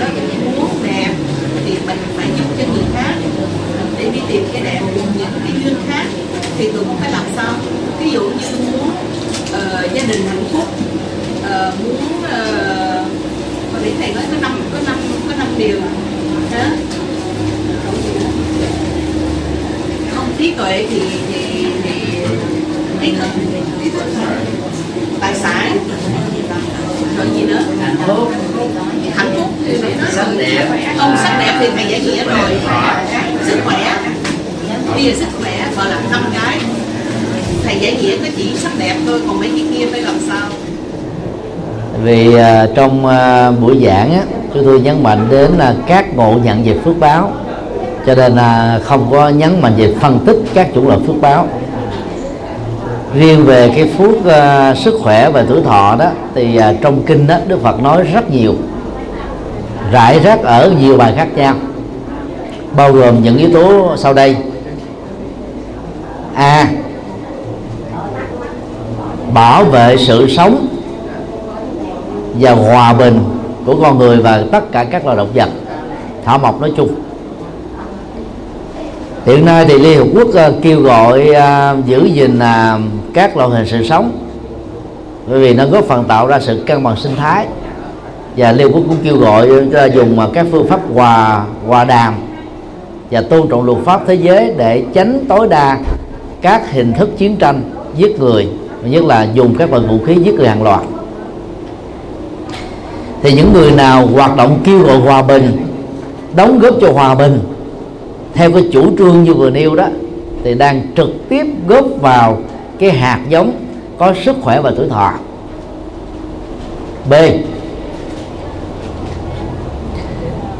đó muốn đẹp thì mình phải giúp cho người khác. Để đi tìm cái đẹp những cái duyên khác. Thì tụi con phải làm sao? Ví dụ như muốn uh, gia đình hạnh phúc uh, muốn uh, hồi nãy thầy nói có năm có năm có năm điều. Đó. Không trí tuệ thì thì thì trí thức trí thức tài sản gì nữa hạnh phúc. Thì để nói sắc đẹp. Không sắc đẹp thì thầy giải nghĩa rồi. sức khỏe. Bây giờ sức khỏe gọi là năm cái. Thầy giải nghĩa có chỉ sắc đẹp thôi còn mấy cái kia phải làm sao? Vì uh, trong uh, buổi giảng á, chúng tôi nhấn mạnh đến là các ngộ nhận về phước báo. Cho nên là không có nhấn mạnh về phân tích các chủng loại phước báo riêng về cái phước uh, sức khỏe và tuổi thọ đó thì uh, trong kinh đó Đức Phật nói rất nhiều. Rải rác ở nhiều bài khác nhau bao gồm những yếu tố sau đây. A. Bảo vệ sự sống và hòa bình của con người và tất cả các loài động vật. Thảo mộc nói chung hiện nay thì liên hợp quốc ờ, kêu gọi ờ, giữ gìn ờ, các loại hình sự sống. Bởi vì nó góp phần tạo ra sự cân bằng sinh thái. Và liên hợp quốc cũng kêu gọi dùng các phương pháp hòa hòa đàm và tôn trọng luật pháp thế giới để tránh tối đa các hình thức chiến tranh giết người, nhất là dùng các loại vũ khí giết người hàng loạt. Thì những người nào hoạt động kêu gọi hòa bình, đóng góp cho hòa bình theo cái chủ trương như vừa nêu đó thì đang trực tiếp góp vào cái hạt giống có sức khỏe và tuổi thọ. B.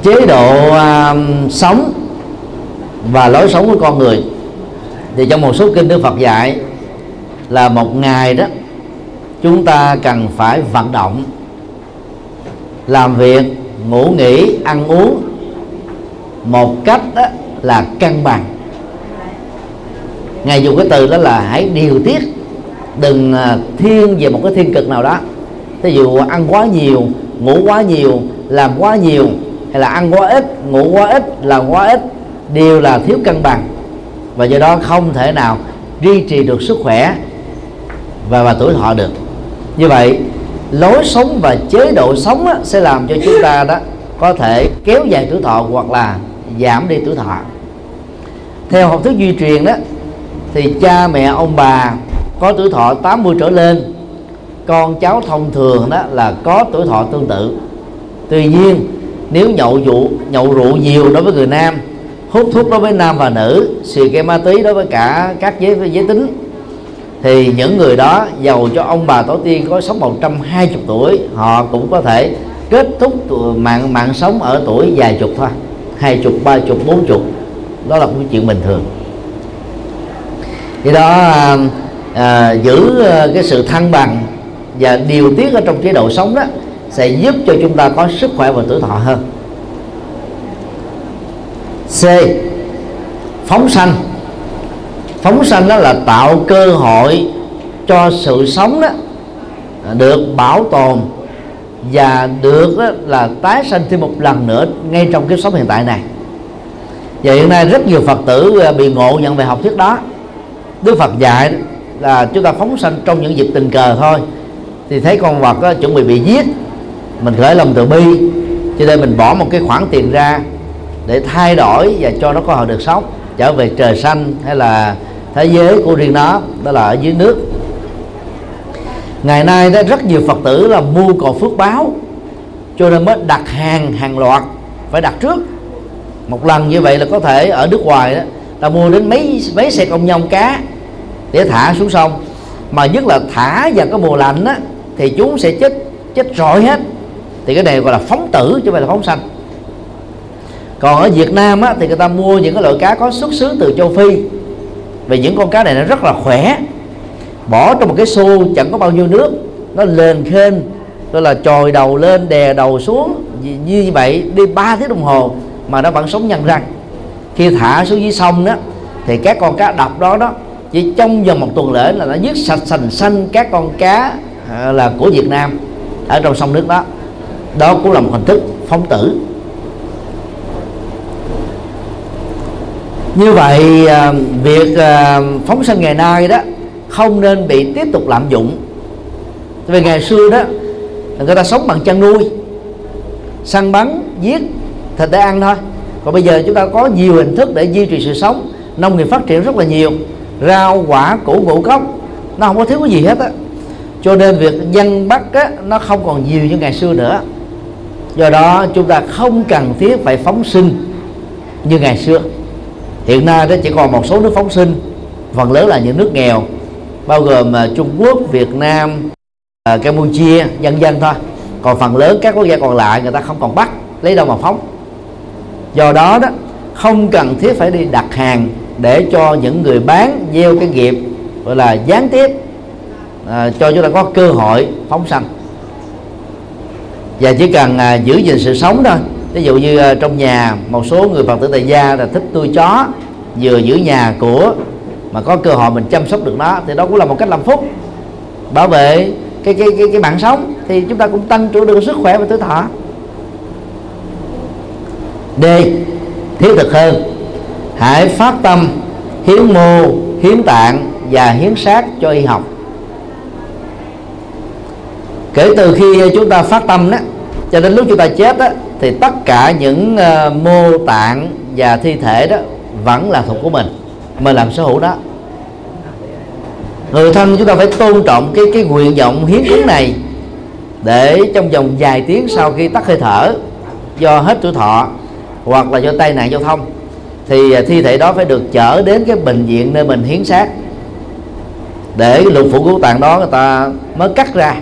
Chế độ uh, sống và lối sống của con người. Thì trong một số kinh Đức Phật dạy là một ngày đó chúng ta cần phải vận động làm việc ngủ nghỉ ăn uống một cách đó là cân bằng. Ngài dùng cái từ đó là hãy điều tiết đừng à, thiên về một cái thiên cực nào đó. Ví dụ ăn quá nhiều ngủ quá nhiều làm quá nhiều hay là ăn quá ít ngủ quá ít làm quá ít đều là thiếu cân bằng. Và do đó không thể nào duy trì được sức khỏe và và tuổi thọ được. Như vậy lối sống và chế độ sống á, sẽ làm cho chúng ta đó có thể kéo dài tuổi thọ hoặc là giảm đi tuổi thọ. Theo học thuyết duy truyền đó, thì cha mẹ ông bà có tuổi thọ 80 trở lên, con cháu thông thường đó là có tuổi thọ tương tự. Tuy nhiên, nếu nhậu rượu nhậu rượu nhiều đối với người nam, hút thuốc đối với nam và nữ, xì ke ma túy đối với cả các giới giới tính, thì những người đó giàu cho ông bà tổ tiên có sống 120 tuổi, họ cũng có thể kết thúc mạng mạng sống ở tuổi vài chục thôi hai chục ba chục bốn chục. Đó là một chuyện bình thường. Vì đó à, à, giữ cái sự thăng bằng và điều tiết ở trong chế độ sống đó sẽ giúp cho chúng ta có sức khỏe và tuổi thọ hơn. C. Phóng sanh. Phóng sanh đó là tạo cơ hội cho sự sống đó được bảo tồn và được là tái sanh thêm một lần nữa ngay trong kiếp sống hiện tại này. Và hiện nay rất nhiều phật tử à, bị ngộ nhận về học thuyết đó. Đức phật dạy là chúng ta phóng sanh trong những dịp tình cờ thôi. Thì thấy con vật đó, chuẩn bị bị giết mình khởi lòng từ bi. Cho nên mình bỏ một cái khoản tiền ra để thay đổi và cho nó có hội được sống trở về trời xanh hay là thế giới của riêng nó đó là ở dưới nước ngày nay đó rất nhiều phật tử là mua cầu phước báo. Cho nên mới đặt hàng hàng loạt phải đặt trước. Một lần như vậy là có thể ở nước ngoài đó ta mua đến mấy mấy xe công nhông cá để thả xuống sông. Mà nhất là thả vào cái mùa lạnh á thì chúng sẽ chết chết rọi hết. Thì cái này gọi là phóng tử chứ không phải là phóng sanh. Còn ở Việt Nam á, thì người ta mua những cái loại cá có xuất xứ từ châu Phi. Vì những con cá này nó rất là khỏe bỏ trong một cái xô chẳng có bao nhiêu nước nó lên khên đó là trồi đầu lên đè đầu xuống như vậy đi 3 tiếng đồng hồ mà nó vẫn sống nhăn răng. Khi thả xuống dưới sông đó thì các con cá độc đó đó chỉ trong vòng một tuần lễ là nó giết sạch sành xanh các con cá à, là của Việt Nam ở trong sông nước đó. Đó cũng là một hình thức phóng tử. Như vậy à, việc à, phóng sinh ngày nay đó không nên bị tiếp tục lạm dụng. Vì ngày xưa đó người ta sống bằng chăn nuôi săn bắn giết thịt để ăn thôi. Còn bây giờ chúng ta có nhiều hình thức để duy trì sự sống nông nghiệp phát triển rất là nhiều rau quả củ ngũ cốc nó không có thiếu cái gì hết á. Cho nên việc dân bắt á, nó không còn nhiều như ngày xưa nữa. Do đó chúng ta không cần thiết phải phóng sinh như ngày xưa. Hiện nay đó chỉ còn một số nước phóng sinh phần lớn là những nước nghèo bao gồm à, Trung Quốc, Việt Nam, à, Campuchia, dân dân thôi. Còn phần lớn các quốc gia còn lại người ta không còn bắt lấy đâu mà phóng. Do đó đó không cần thiết phải đi đặt hàng để cho những người bán gieo cái nghiệp gọi là gián tiếp à, cho chúng ta có cơ hội phóng sanh. Và chỉ cần à, giữ gìn sự sống thôi. Ví dụ như à, trong nhà một số người phật tử tại gia là thích nuôi chó vừa giữ nhà của mà có cơ hội mình chăm sóc được nó thì đó cũng là một cách làm phúc. Bảo vệ cái cái cái cái mạng sống thì chúng ta cũng tăng trưởng được sức khỏe và tuổi thọ. D. Thiết thực hơn. Hãy phát tâm hiến mô hiến tạng và hiến xác cho y học. Kể từ khi chúng ta phát tâm đó cho đến lúc chúng ta chết đó thì tất cả những uh, mô tạng và thi thể đó vẫn là thuộc của mình mà làm sở hữu đó. Người thân chúng ta phải tôn trọng cái cái nguyện vọng hiến cúng này để trong vòng vài tiếng sau khi tắt hơi thở, do hết tuổi thọ hoặc là do tai nạn giao thông, thì à, thi thể đó phải được chở đến cái bệnh viện nơi mình hiến xác. Để lục phủ cứu tạng đó người ta mới cắt ra,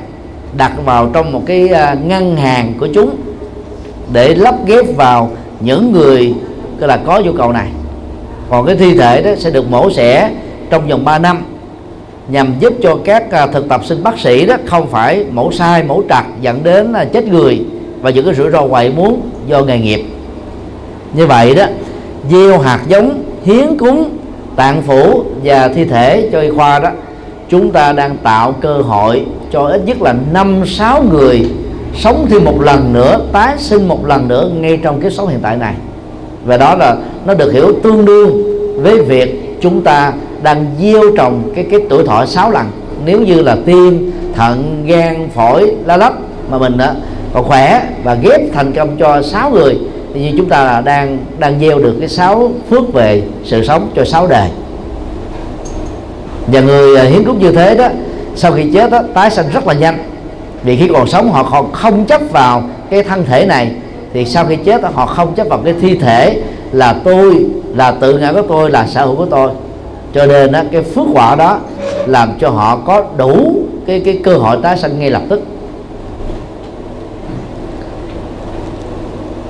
đặt vào trong một cái à, ngân hàng của chúng để lắp ghép vào những người là, có nhu cầu này còn cái thi thể đó sẽ được mổ xẻ trong vòng 3 năm nhằm giúp cho các à, thực tập sinh bác sĩ đó không phải mổ sai, mổ trật dẫn đến à, chết người và những cái rủi ro ngoại muốn do nghề nghiệp. Như vậy đó, gieo hạt giống, hiến cúng, tạng phủ và thi thể cho y khoa đó, chúng ta đang tạo cơ hội cho ít nhất là năm, sáu người sống thêm một lần nữa, tái sinh một lần nữa ngay trong cái sống hiện tại này và đó là nó được hiểu tương đương với việc chúng ta đang gieo trồng cái cái tuổi thọ 6 lần. Nếu như là tim thận gan phổi lá lách mà mình đó còn khỏe và ghép thành công cho 6 người thì như chúng ta là đang đang gieo được cái sáu phước về sự sống cho sáu đời. Và người à, hiến cúng như thế đó sau khi chết đó, tái sanh rất là nhanh. Vì khi còn sống họ còn không chấp vào cái thân thể này thì sau khi chết họ không chấp vào cái thi thể là tôi là tự ngã của tôi là sở hữu của tôi. Cho nên đó, cái phước quả đó làm cho họ có đủ cái cái cơ hội tái sanh ngay lập tức.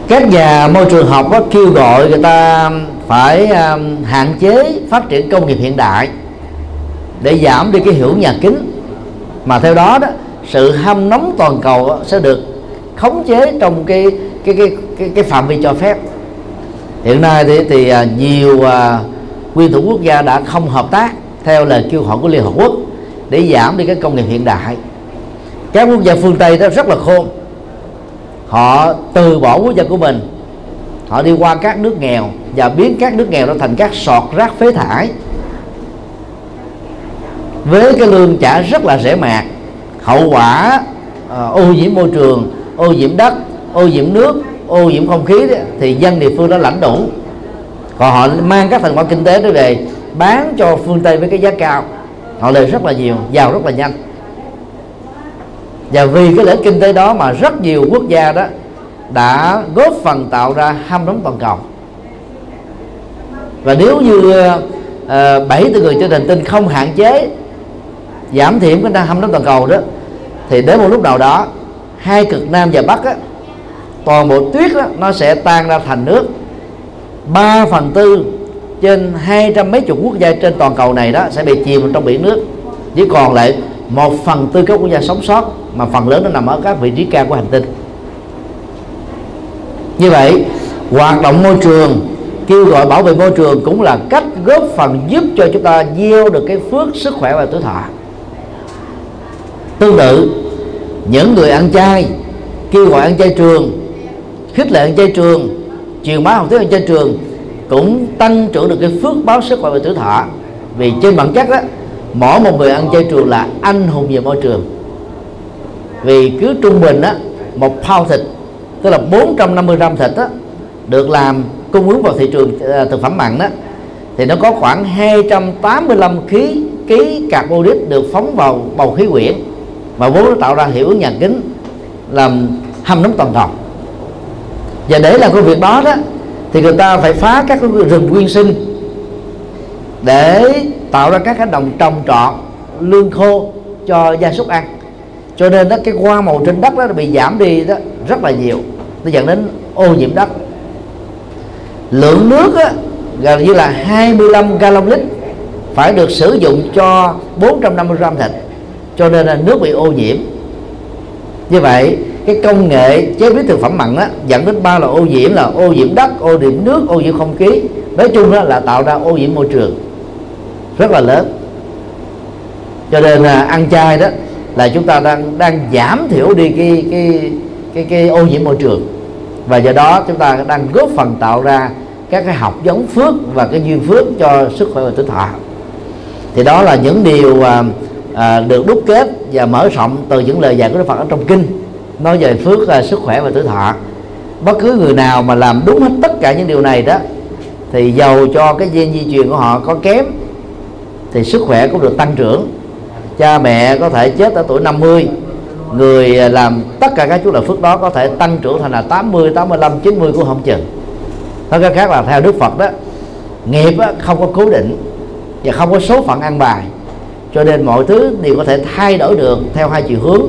Các nhà môi trường học có kêu gọi người ta um, phải um, hạn chế phát triển công nghiệp hiện đại để giảm đi cái hiệu nhà kính. Mà theo đó đó sự hâm nóng toàn cầu sẽ được khống chế trong cái cái cái cái, cái phạm vi cho phép. Hiện nay thì, thì à, nhiều à, uh, nguyên thủ quốc gia đã không hợp tác theo lời kêu gọi của liên hợp quốc để giảm đi cái công nghiệp hiện đại. Các quốc gia phương tây đó rất là khôn. Họ từ bỏ quốc gia của mình họ đi qua các nước nghèo và biến các nước nghèo đó thành các sọt rác phế thải. Với cái lương trả rất là rẻ mạt hậu quả uh, ô nhiễm môi trường ô nhiễm đất ô nhiễm nước ô nhiễm không khí đó, thì dân địa phương đó lãnh đủ. Còn họ mang các thành quả kinh tế đó về bán cho phương tây với cái giá cao. Họ lời rất là nhiều giàu rất là nhanh. Và vì cái lợi kinh tế đó mà rất nhiều quốc gia đó đã góp phần tạo ra ham nóng toàn cầu. Và nếu như ờ, bảy uh, từ người trên hành tinh không hạn chế giảm thiểu cái ham nóng toàn cầu đó thì đến một lúc nào đó hai cực nam và bắc á, toàn bộ tuyết đó, nó sẽ tan ra thành nước. 3 phần tư trên hai trăm mấy chục quốc gia trên toàn cầu này đó sẽ bị chìm trong biển nước. Chỉ còn lại một phần tư các quốc gia sống sót mà phần lớn nó nằm ở các vị trí cao của hành tinh. Như vậy hoạt động môi trường kêu gọi bảo vệ môi trường cũng là cách góp phần giúp cho chúng ta gieo được cái phước sức khỏe và tuổi thọ. Tương tự những người ăn chay kêu gọi ăn chay trường khích lệ ăn chay trường truyền bá học thuyết ăn chay trường cũng tăng trưởng được cái phước báo sức khỏe và tuổi thọ. Vì trên bản chất đó mỗi một người ăn chay trường là anh hùng về môi trường. Vì cứ trung bình á một phao thịt tức là 450 gram thịt á được làm cung ứng vào thị trường à, thực phẩm mặn đó thì nó có khoảng 285 khí ký carbon được phóng vào bầu khí quyển. Và vốn nó tạo ra hiệu ứng nhà kính làm hâm nóng toàn cầu và để làm cái việc đó đó thì người ta phải phá các cái rừng nguyên sinh để tạo ra các cái đồng trồng trọt lương khô cho gia súc ăn. Cho nên đó cái hoa màu trên đất đó bị giảm đi đó rất là nhiều nó dẫn đến ô nhiễm đất. Lượng nước á, gần như là 25 gallon lít phải được sử dụng cho 450 gram thịt cho nên là nước bị ô nhiễm. Như vậy cái công nghệ chế biến thực phẩm mặn á, dẫn đến ba là ô nhiễm là ô nhiễm đất ô nhiễm nước ô nhiễm không khí. Nói chung đó là tạo ra ô nhiễm môi trường rất là lớn. Cho nên là ăn chay đó là chúng ta đang đang giảm thiểu đi cái cái cái cái ô nhiễm môi trường. Và do đó chúng ta đang góp phần tạo ra các cái học giống phước và cái duyên phước cho sức khỏe và tuổi thọ thì đó là những điều à, à, được đúc kết và mở rộng từ những lời dạy của Đức Phật ở trong kinh nói về phước à, sức khỏe và tử thọ. Bất cứ người nào mà làm đúng hết tất cả những điều này đó thì giàu cho cái gen di truyền của họ có kém thì sức khỏe cũng được tăng trưởng. Cha mẹ có thể chết ở tuổi 50 người à, làm tất cả các chú lợi phước đó có thể tăng trưởng thành là 80, 85, 90 cũng không chừng. Nói cách khác là theo Đức Phật đó nghiệp không có cố định và không có số phận ăn bài. Cho nên mọi thứ đều có thể thay đổi được theo hai chiều hướng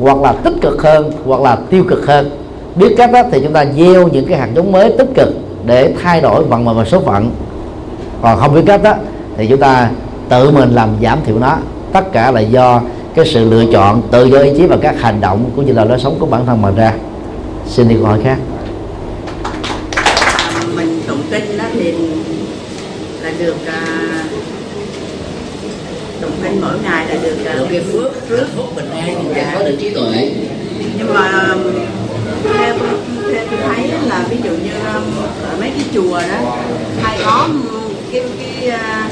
hoặc là tích cực hơn, hoặc là tiêu cực hơn. Biết cách đó thì chúng ta gieo những cái hạt giống mới tích cực để thay đổi vận mệnh và số phận. Còn không biết cách đó thì chúng ta tự mình làm giảm thiểu nó. Tất cả là do cái sự lựa chọn tự do ý chí và các hành động cũng như là lối sống của bản thân mình ra. Xin đi câu hỏi khác. Mình tụng kinh đó thì là được à, mỗi ngày là được à, cái phước phước. Phúc bình an và có được trí tuệ. Nhưng mà theo theo tôi thấy là ví dụ như um, ở mấy cái chùa đó hay có cái cái à,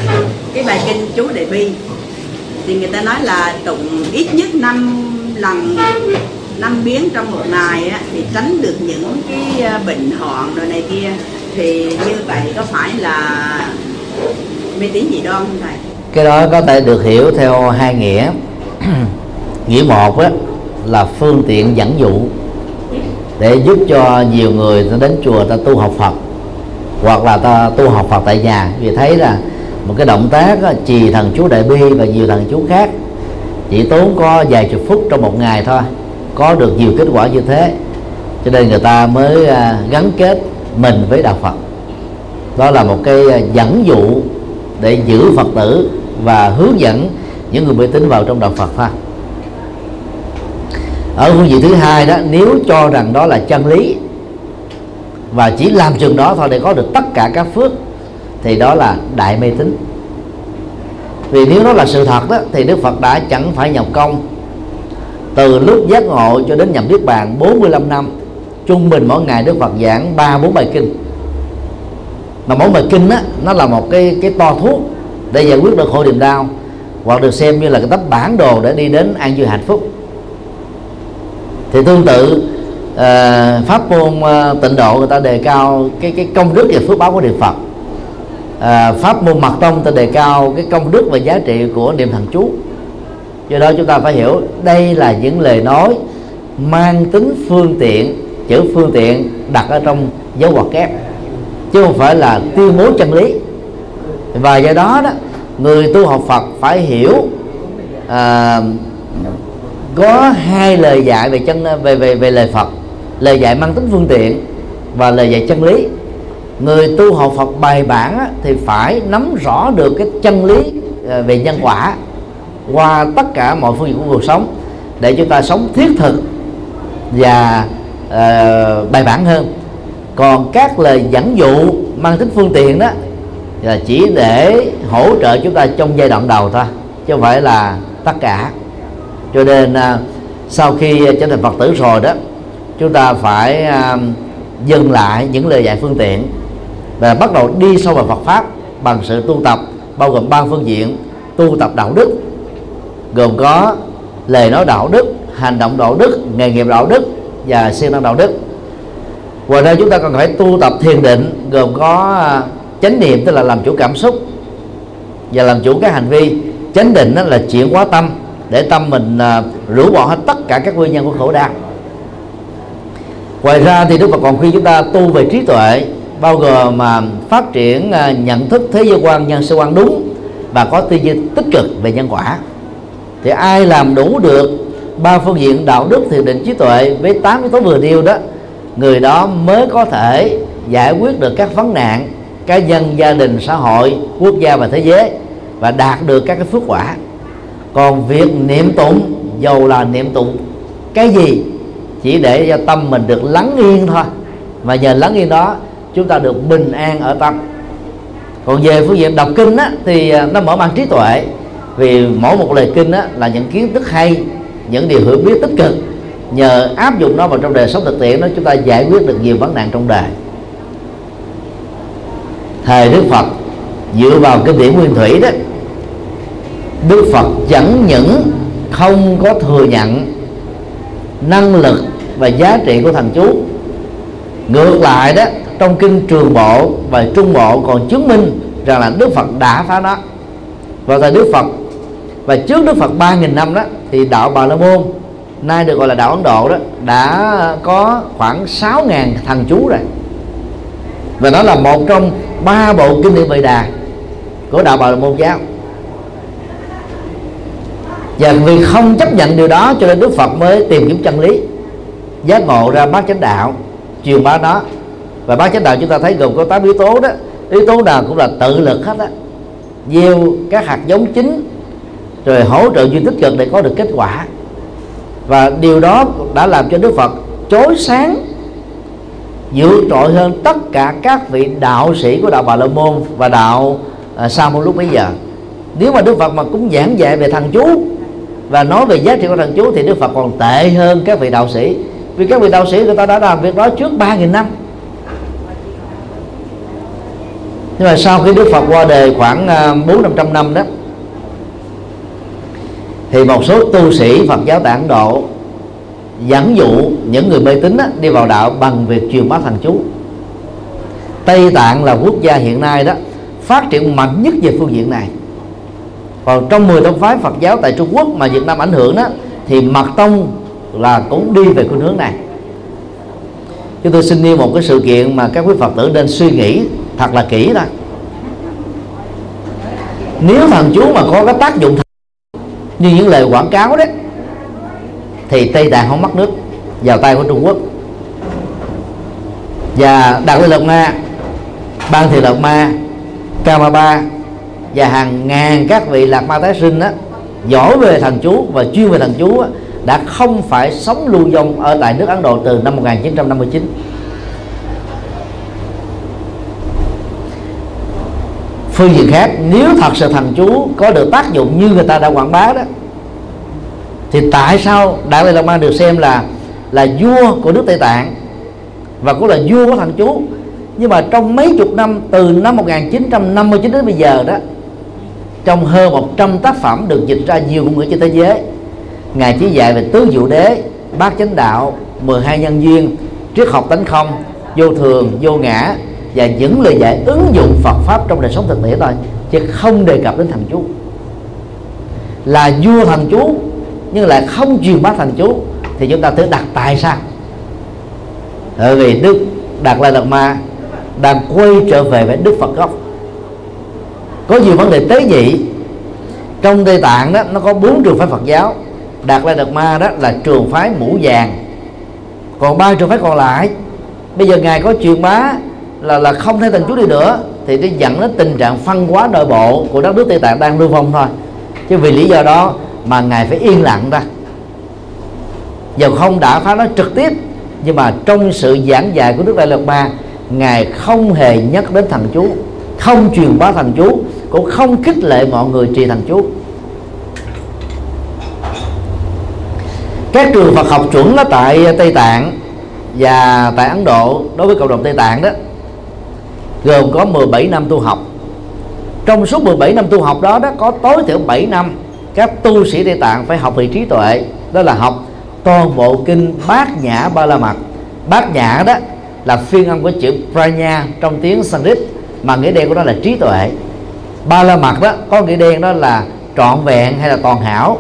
cái bài kinh chú đại bi thì người ta nói là tụng ít nhất năm lần năm biến trong một ngày á, thì tránh được những cái à, bệnh hoạn rồi này kia. Thì như vậy có phải là mê tín dị đoan không thầy cái đó có thể được hiểu theo hai nghĩa. Nghĩa một á, là phương tiện dẫn dụ để giúp cho nhiều người ta đến chùa ta tu học Phật hoặc là ta tu học Phật tại nhà. Vì thấy là một cái động tác trì thần chú đại bi và nhiều thần chú khác chỉ tốn có vài chục phút trong một ngày thôi có được nhiều kết quả như thế. Cho nên người ta mới à, gắn kết mình với đạo Phật. Đó là một cái à, dẫn dụ để giữ Phật tử và hướng dẫn những người mê tín vào trong đạo Phật thôi ở phương diện thứ hai đó, nếu cho rằng đó là chân lý và chỉ làm chừng đó thôi để có được tất cả các phước, thì đó là đại mê tín. Vì nếu nó là sự thật đó, thì Đức Phật đã chẳng phải nhập công. Từ lúc giác ngộ cho đến nhập niết bàn 45 năm, trung bình mỗi ngày Đức Phật giảng ba bốn bài kinh. Mà mỗi bài kinh đó nó là một cái cái to thuốc để giải quyết được khổ niềm đau hoặc được xem như là cái tấm bản đồ để đi đến an vui hạnh phúc. Thì tương tự uh, pháp môn uh, tịnh độ người ta đề cao cái cái công đức và phước báo của niệm phật. Uh, pháp môn mật tông ta đề cao cái công đức và giá trị của niệm thần chú. Do đó chúng ta phải hiểu đây là những lời nói mang tính phương tiện chữ phương tiện đặt ở trong dấu ngoặc kép chứ không phải là tuyên bố chân lý và do đó đó người tu học Phật phải hiểu à, có hai lời dạy về chân về về về lời Phật. Lời dạy mang tính phương tiện và lời dạy chân lý. Người tu học Phật bài bản á, thì phải nắm rõ được cái chân lý à, về nhân quả qua tất cả mọi phương diện của cuộc sống để chúng ta sống thiết thực và uh, bài bản hơn. Còn các lời dẫn dụ mang tính phương tiện đó là chỉ để hỗ trợ chúng ta trong giai đoạn đầu thôi, chứ không phải là tất cả. Cho nên à, sau khi trở thành phật tử rồi đó, chúng ta phải à, dừng lại những lời dạy phương tiện và bắt đầu đi sâu vào Phật pháp bằng sự tu tập, bao gồm ba phương diện tu tập đạo đức, gồm có lời nói đạo đức, hành động đạo đức, nghề nghiệp đạo đức và siêng năng đạo đức. Ngoài ra chúng ta còn phải tu tập thiền định, gồm có à, chánh niệm tức là làm chủ cảm xúc và làm chủ các hành vi. Chánh định đó là chuyển hóa tâm để tâm mình à, rũ bỏ hết tất cả các nguyên nhân của khổ đau. Ngoài ra thì đức phật còn khuyên chúng ta tu về trí tuệ bao gồm mà phát triển à, nhận thức thế giới quan nhân sinh quan đúng và có tư duy tích cực về nhân quả. Thì ai làm đủ được ba phương diện đạo đức thiền định trí tuệ với tám yếu tố vừa nêu đó người đó mới có thể giải quyết được các vấn nạn cá nhân gia đình xã hội quốc gia và thế giới và đạt được các cái phước quả. Còn việc niệm tụng dầu là niệm tụng cái gì? Chỉ để cho tâm mình được lắng yên thôi. Và nhờ lắng yên đó chúng ta được bình an ở tâm. Còn về phương diện đọc kinh á, thì à, nó mở mang trí tuệ. Vì mỗi một lời kinh á, là những kiến thức hay những điều hiểu biết tích cực. Nhờ áp dụng nó vào trong đời sống thực tiễn đó chúng ta giải quyết được nhiều vấn nạn trong đời thời đức phật, dựa vào kinh điển nguyên thủy đó, đức phật chẳng những không có thừa nhận năng lực và giá trị của thần chú. Ngược lại đó, trong kinh trường bộ và trung bộ còn chứng minh rằng là đức phật đã phá nó. Vào thời đức phật, và trước đức phật ba nghìn năm đó, thì đạo bà la môn, nay được gọi là đạo ấn độ đó, đã có khoảng 6.000 thần chú rồi. Và đó là một trong ba bộ kinh điển Vệ Đà của đạo Bà Môn giáo. Và vì không chấp nhận điều đó cho nên Đức Phật mới tìm kiếm chân lý, giác ngộ ra bát chánh đạo, truyền bá đó và bát chánh đạo chúng ta thấy gồm có 8 yếu tố đó. Yếu tố nào cũng là tự lực hết á. Gieo các hạt giống chính, rồi hỗ trợ duyên tích cực để có được kết quả. Và điều đó đã làm cho Đức Phật chối sáng vượt trội hơn tất cả các vị đạo sĩ của đạo Bà La Môn và đạo à, Sa Môn lúc bấy giờ. Nếu mà Đức Phật mà cũng giảng dạy về thần chú và nói về giá trị của thần chú thì Đức Phật còn tệ hơn các vị đạo sĩ. Vì các vị đạo sĩ người ta đã làm việc đó trước 3.000 năm. Nhưng mà sau khi Đức Phật qua đời khoảng à, bốn năm trăm năm đó thì một số tu sĩ Phật giáo tại Ấn Độ dẫn dụ những người mê tín đó, đi vào đạo bằng việc truyền bá thần chú. Tây Tạng là quốc gia hiện nay đó phát triển mạnh nhất về phương diện này. Còn trong 10 tông phái Phật giáo tại Trung Quốc mà Việt Nam ảnh hưởng đó thì mật tông là cũng đi về khuynh hướng này. Chúng tôi xin nêu một cái sự kiện mà các quý Phật tử nên suy nghĩ thật là kỹ đó. Nếu thần chú mà có cái tác dụng như những lời quảng cáo đấy thì Tây Tạng không mất nước vào tay của Trung Quốc. Và Đạt Lê Lộc Ma Ban Thị Lộc Ma Kama Ba và hàng ngàn các vị lạc ma tái sinh đó giỏi về thần chú và chuyên về thần chú đó, đã không phải sống lưu vong ở tại nước Ấn Độ từ năm 1959 phương diện khác nếu thật sự thần chú có được tác dụng như người ta đã quảng bá đó thì tại sao Đại Lê Lạt Ma được xem là là vua của nước Tây Tạng và cũng là vua của thằng chú? Nhưng mà trong mấy chục năm, từ năm 1959 đến bây giờ đó, trong hơn 100 tác phẩm được dịch ra nhiều ngôn ngữ trên thế giới. Ngài chỉ dạy về tứ diệu đế, bát chánh đạo 12 nhân duyên, triết học tánh không, vô thường, vô ngã và những lời dạy ứng dụng Phật pháp trong đời sống thực tế thôi, chứ không đề cập đến thần chú. Là vua thần chú nhưng lại không truyền bá thần chú, thì chúng ta thử đặt tại sao? Bởi vì đức đạt lai lạt ma đang quay trở về với đức phật gốc. Có nhiều vấn đề tế nhị. Trong tây tạng đó, nó có bốn trường phái phật giáo. Đạt lai lạt ma đó là trường phái mũ vàng. Còn ba trường phái còn lại, bây giờ ngài có truyền bá là là không theo thần chú đi nữa, thì nó dẫn đến tình trạng phân hóa nội bộ của đất nước tây tạng đang lưu vong thôi. Chứ vì lý do đó mà ngài phải yên lặng ra. Dầu không đã phá nó trực tiếp, nhưng mà trong sự giảng dạy của đức đại lạt ma ngài không hề nhắc đến thần chú, không truyền bá thần chú, cũng không khích lệ mọi người trì thần chú. Các trường Phật học chuẩn ở tại Tây Tạng và tại Ấn Độ, đối với cộng đồng Tây Tạng đó, gồm có 17 năm tu học. Trong suốt 17 năm tu học đó đó có tối thiểu 7 năm các tu sĩ Tây Tạng phải học về trí tuệ, đó là học toàn bộ kinh bát nhã ba la mật. Bát nhã đó là phiên âm của chữ pranya trong tiếng Sanskrit, mà nghĩa đen của nó là trí tuệ. Ba la mật đó có nghĩa đen đó là trọn vẹn hay là toàn hảo.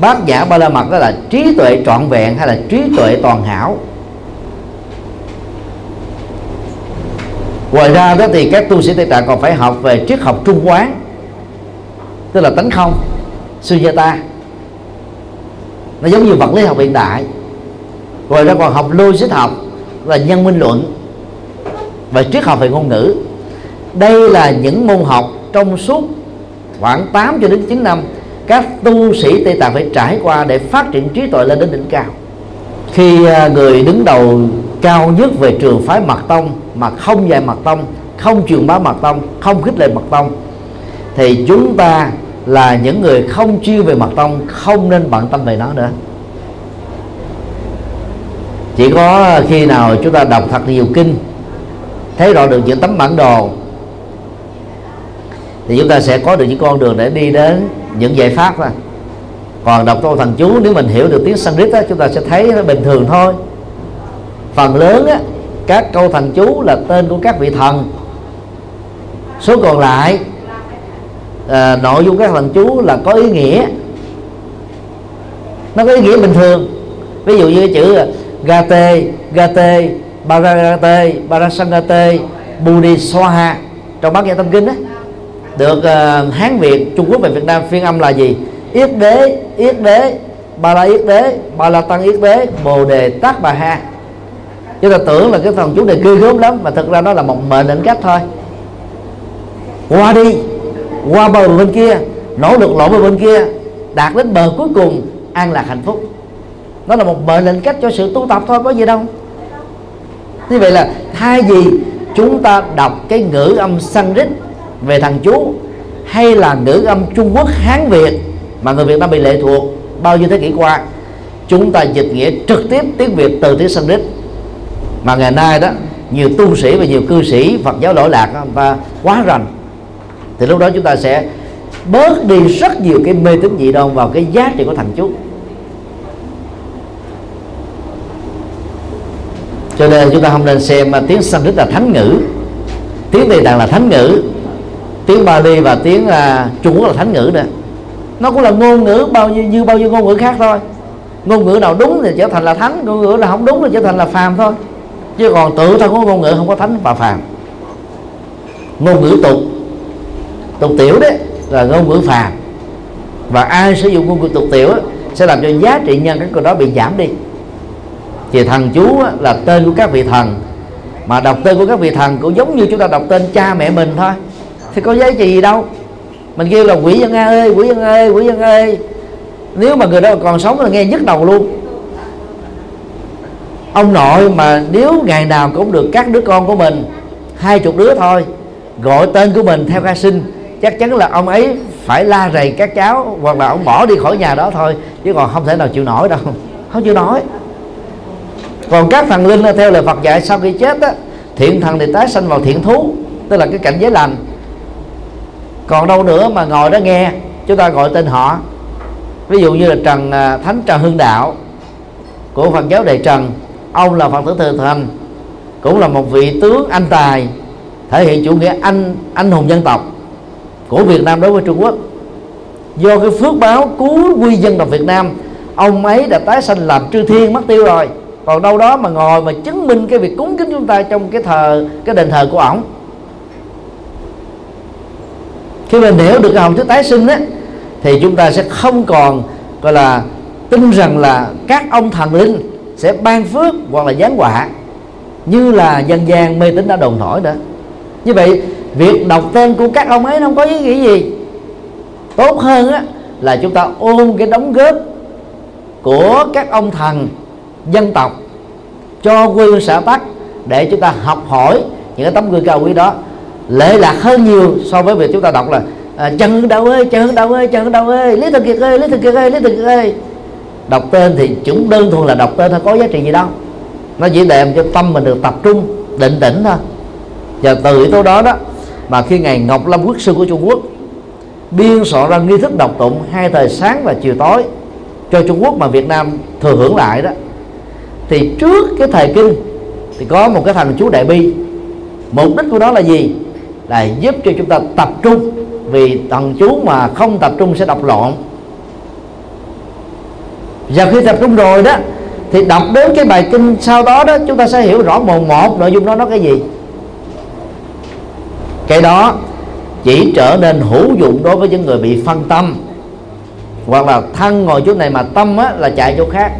Bát nhã ba la mật đó là trí tuệ trọn vẹn hay là trí tuệ toàn hảo. Ngoài ra đó thì các tu sĩ tây tạng còn phải học về triết học trung quán, tức là tánh không sunyata nó giống như vật lý học hiện đại. Rồi ra còn học logic học là nhân minh luận. Và triết học về ngôn ngữ. Đây là những môn học trong suốt khoảng 8 cho đến 9 năm, các tu sĩ Tây Tạng phải trải qua để phát triển trí tuệ lên đến đỉnh cao. Khi à, người đứng đầu cao nhất về trường phái mật tông mà không dạy mật tông, không truyền bá mật tông, không khích lệ mật tông, thì chúng ta là những người không chuyên về mặt tông không nên bận tâm về nó nữa. Chỉ có khi nào chúng ta đọc thật nhiều kinh thấy rõ được những tấm bản đồ thì chúng ta sẽ có được những con đường để đi đến những giải pháp mà. còn đọc câu thần chú nếu mình hiểu được tiếng Sanskrit đó, chúng ta sẽ thấy nó bình thường thôi. Phần lớn á, các câu thần chú là tên của các vị thần. Số còn lại à, nội dung các thần chú là có ý nghĩa. Nó có ý nghĩa bình thường. Ví dụ như chữ gate gate baragate barasangate budi soha trong bát nhã tâm kinh đó được uh, hán việt trung quốc và việt nam phiên âm là gì? Yết đế yết đế ba la yết đế ba la tăng yết đế bồ đề tát bà ha. Chúng ta tưởng là cái thần chú này ghê gớm lắm mà thực ra nó là một mệnh định cách thôi. Qua đi qua bờ bên kia nỗ lực lộn bên kia, đạt đến bờ cuối cùng, an lạc hạnh phúc. Nó là một mệnh lệnh cách cho sự tu tập thôi, có gì đâu. Như vậy là thay vì chúng ta đọc cái ngữ âm Sanskrit về thằng chú, hay là ngữ âm Trung Quốc, Hán, Việt mà người Việt Nam bị lệ thuộc bao nhiêu thế kỷ qua, chúng ta dịch nghĩa trực tiếp tiếng Việt từ tiếng Sanskrit. Mà ngày nay đó, nhiều tu sĩ và nhiều cư sĩ, Phật giáo lỗi lạc và quá rành thì lúc đó chúng ta sẽ bớt đi rất nhiều cái mê tín dị đoan vào cái giá trị của thằng chú. Cho nên chúng ta không nên xem mà tiếng Sanskrit là thánh ngữ tiếng Tây Tạng là thánh ngữ tiếng Bali và tiếng uh, Trung Quốc là thánh ngữ nữa. Nó cũng là ngôn ngữ bao nhiêu như bao nhiêu ngôn ngữ khác thôi. Ngôn ngữ nào đúng thì trở thành là thánh ngôn ngữ nào không đúng thì trở thành là phàm thôi. Chứ còn tự thân của ngôn ngữ không có thánh và phàm. Ngôn ngữ tục tục tiểu đấy, là ngôn ngữ phàm. Và ai sử dụng ngôn ngữ tục tiểu sẽ làm cho giá trị nhân các câu đó bị giảm đi. Thì thần chú là tên của các vị thần. Mà đọc tên của các vị thần cũng giống như chúng ta đọc tên cha mẹ mình thôi. Thì có giá trị gì đâu? Mình kêu là quỷ dân a ơi, quỷ dân ơi, quỷ dân ơi. Nếu mà người đó còn sống là nghe nhức đầu luôn. Ông nội mà nếu ngày nào cũng được các đứa con của mình, hai chục đứa thôi, gọi tên của mình theo ca sinh chắc chắn là ông ấy phải la rầy các cháu, hoặc là ông bỏ đi khỏi nhà đó thôi, chứ còn không thể nào chịu nổi đâu. Không chịu nổi. Còn các thần linh, theo lời Phật dạy, sau khi chết á, thiện thần thì tái sanh vào thiện thú, tức là cái cảnh giới lành. Còn đâu nữa mà ngồi đó nghe, chúng ta gọi tên họ. Ví dụ như là trần à, thánh trần hưng đạo, của phật giáo đại trần, ông là phật tử thừa thành, cũng là một vị tướng anh tài, thể hiện chủ nghĩa anh anh hùng dân tộc của Việt Nam đối với Trung Quốc. Do cái phước báo cứu quy dân tộc Việt Nam, ông ấy đã tái sanh làm trư thiên mất tiêu rồi. Còn đâu đó mà ngồi mà chứng minh cái việc cúng kính chúng ta trong cái thờ, cái đền thờ của ổng. Khi mình hiểu được cái hồng thức tái sinh á, thì chúng ta sẽ không còn, gọi là, tin rằng là các ông thần linh sẽ ban phước hoặc là giáng họa như là dân gian mê tín đã đồn thổi nữa. Như vậy việc đọc tên của các ông ấy không có ý nghĩa gì. Tốt hơn á là chúng ta ôm cái đóng góp của các ông thần dân tộc cho quê hương xã tắc để chúng ta học hỏi những cái tấm gương cao quý đó. Lệ lạc hơn nhiều so với việc chúng ta đọc là à, trần hưng đạo ơi trần hưng đạo ơi trần hưng đạo ơi lý thực kiệt ơi lý thực kiệt ơi lý thực kiệt ơi. Đọc tên thì chúng đơn thuần là đọc tên thôi có giá trị gì đâu. Nó chỉ đem cho tâm mình được tập trung định tĩnh thôi. Và từ yếu tố đó đó mà khi ngày Ngọc Lâm quốc sư của Trung Quốc biên soạn ra nghi thức đọc tụng hai thời sáng và chiều tối cho Trung Quốc mà Việt Nam thừa hưởng lại đó, thì trước cái thời kinh thì có một cái thằng chú đại bi. Mục đích của nó là gì? Là giúp cho chúng ta tập trung, vì thằng chú mà không tập trung sẽ đọc loạn. Và khi tập trung rồi đó, thì đọc đến cái bài kinh sau đó đó, chúng ta sẽ hiểu rõ một một nội dung đó nó cái gì cái đó chỉ trở nên hữu dụng đối với những người bị phân tâm. Hoặc là thân ngồi chỗ này mà tâm á, là chạy chỗ khác.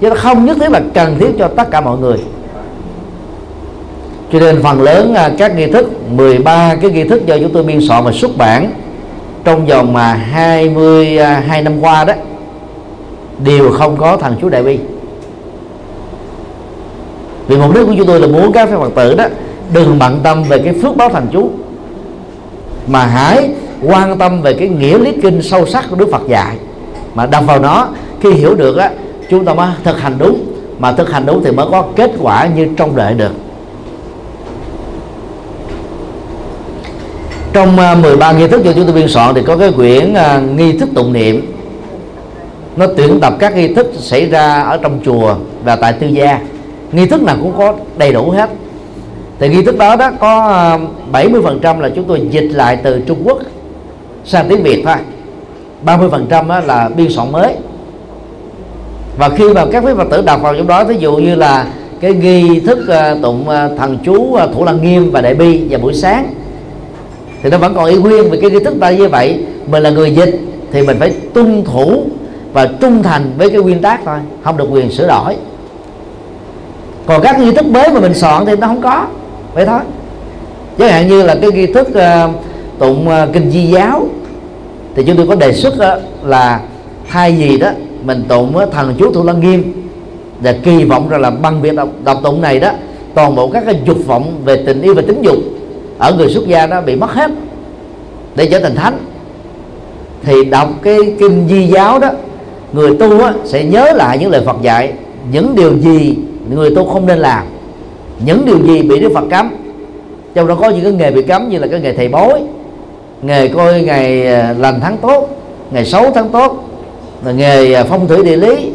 Chứ nó không nhất thiết là cần thiết cho tất cả mọi người. Cho nên phần lớn à, các nghi thức 13 cái nghi thức do chúng tôi biên soạn và xuất bản trong vòng mà 22 à, năm qua đó đều không có thằng chú đại bi. Vì mục đích của chúng tôi là muốn các phật tử đó đừng bận tâm về cái phước báo thành chú mà hãy quan tâm về cái nghĩa lý kinh sâu sắc của Đức Phật dạy. Mà đâm vào nó, khi hiểu được á, chúng ta mới thực hành đúng. Mà thực hành đúng thì mới có kết quả như trong đợi được. Trong à, 13 nghi thức cho chúng tôi biên soạn thì có cái quyển à, nghi thức tụng niệm. Nó tuyển tập các nghi thức xảy ra ở trong chùa và tại tư gia. Nghi thức nào cũng có đầy đủ hết thì nghi thức đó đó có ờ, 70 phần trăm là chúng tôi dịch lại từ Trung Quốc sang tiếng Việt thôi. 30 phần trăm là biên soạn mới. Và khi mà các quý phật tử đọc vào trong đó ví dụ như là cái nghi thức ờ, tụng ờ, thần chú thủ lăng nghiêm và đại bi vào buổi sáng, thì nó vẫn còn y nguyên vì cái nghi thức ta như vậy. Mình là người dịch thì mình phải tuân thủ và trung thành với cái nguyên tắc thôi, không được quyền sửa đổi. Còn các nghi thức mới mà mình soạn thì nó không có vậy thôi. Chẳng hạn như là cái nghi thức uh, tụng uh, kinh di giáo thì chúng tôi có đề xuất đó là thay gì đó mình tụng uh, thần chú thủ lăng nghiêm và kỳ vọng rằng là bằng việc đọc, đọc tụng này đó toàn bộ các cái dục vọng về tình yêu và tính dục ở người xuất gia đó bị mất hết để trở thành thánh. Thì đọc cái kinh di giáo đó người tu á, sẽ nhớ lại những lời Phật dạy những điều gì người tu không nên làm những điều gì bị Đức Phật cấm? Trong đó có những cái nghề bị cấm như là cái nghề thầy bói. Nghề coi ngày à, lành tháng tốt, ngày xấu tháng tốt, là nghề à, phong thủy địa lý,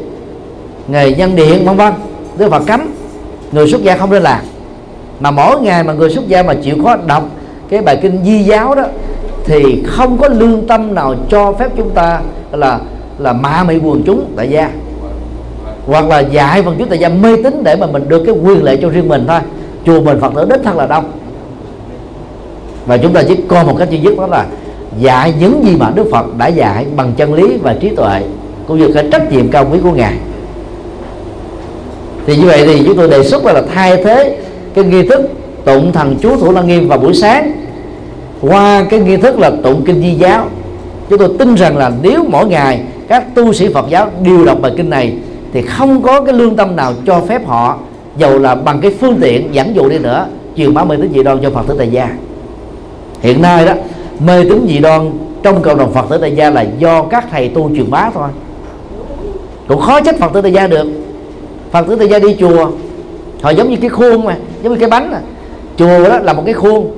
nghề nhân điện, vân vân. Đức Phật cấm. Người xuất gia không nên làm. Mà mỗi ngày mà người xuất gia mà chịu khó đọc cái bài kinh di giáo đó, thì không có lương tâm nào cho phép chúng ta là là ma mị quần chúng tại gia hoặc là dạy phần chúng ta gia mê tín để mà mình được cái quyền lệ cho riêng mình thôi. Chùa mình phật tử đến thật là đông. Và chúng ta chỉ coi một cách duy nhất đó là dạy những gì mà đức phật đã dạy bằng chân lý và trí tuệ, cũng như cái trách nhiệm cao quý của ngài. Thì như vậy thì chúng tôi đề xuất là thay thế cái nghi thức tụng thần chú thủ lăng nghiêm vào buổi sáng qua cái nghi thức là tụng kinh di giáo. Chúng tôi tin rằng là nếu mỗi ngày các tu sĩ Phật giáo đều đọc bài kinh này thì không có cái lương tâm nào cho phép họ, dầu là bằng cái phương tiện dẫn dụ đi nữa truyền bá mê tín dị đoan cho Phật tử tại gia. Hiện nay đó, mê tín dị đoan trong cộng đồng Phật tử tại gia là do các thầy tu truyền bá thôi. Cũng khó trách Phật tử tại gia được. Phật tử tại gia đi chùa, họ giống như cái khuôn mà, giống như cái bánh mà. chùa đó là một cái khuôn,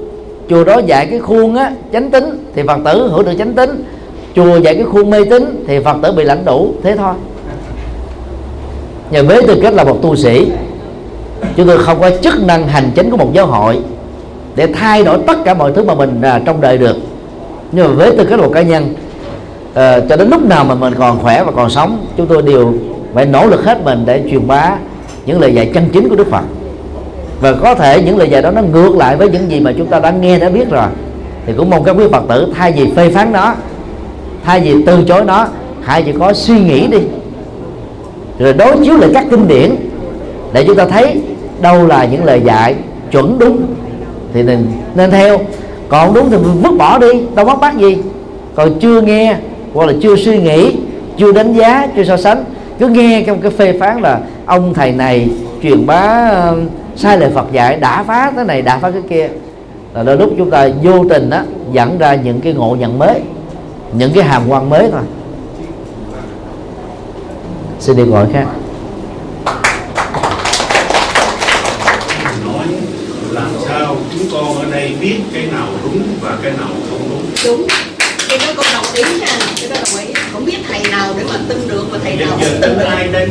chùa đó dạy cái khuôn á, chánh tính thì Phật tử hưởng được chánh tính chùa dạy cái khuôn mê tín thì phật tử bị lãnh đủ, thế thôi nhờ với tư cách là một tu sĩ chúng tôi không có chức năng hành chính của một giáo hội để thay đổi tất cả mọi thứ mà mình à, trong đời được. Nhưng mà với tư cách là một cá nhân à, cho đến lúc nào mà mình còn khỏe và còn sống chúng tôi đều phải nỗ lực hết mình để truyền bá những lời dạy chân chính của Đức Phật. Và có thể những lời dạy đó nó ngược lại với những gì mà chúng ta đã nghe đã biết rồi. Thì cũng mong các quý Phật tử thay vì phê phán nó thay vì từ chối nó hãy chỉ có suy nghĩ đi rồi đối chiếu lại các kinh điển để chúng ta thấy đâu là những lời dạy chuẩn đúng. Thì nên, nên theo. Còn đúng thì mình vứt bỏ đi đâu bắt bắt gì. Còn chưa nghe hoặc là chưa suy nghĩ chưa đánh giá chưa so sánh cứ nghe trong cái phê phán là ông thầy này truyền bá uh, sai lời Phật dạy đã phá cái này đã phá cái kia. Là đôi lúc chúng ta vô tình á dẫn ra những cái ngộ nhận mới những cái hàm quan mới thôi xin đi gọi khác. Làm sao chúng con ở đây biết cái nào đúng và cái nào không đúng? Đúng. Cái đó con đồng ý nha. Cái đó đồng ý. Không biết thầy nào để mà tin được mà thầy nào không tin được. ai đây.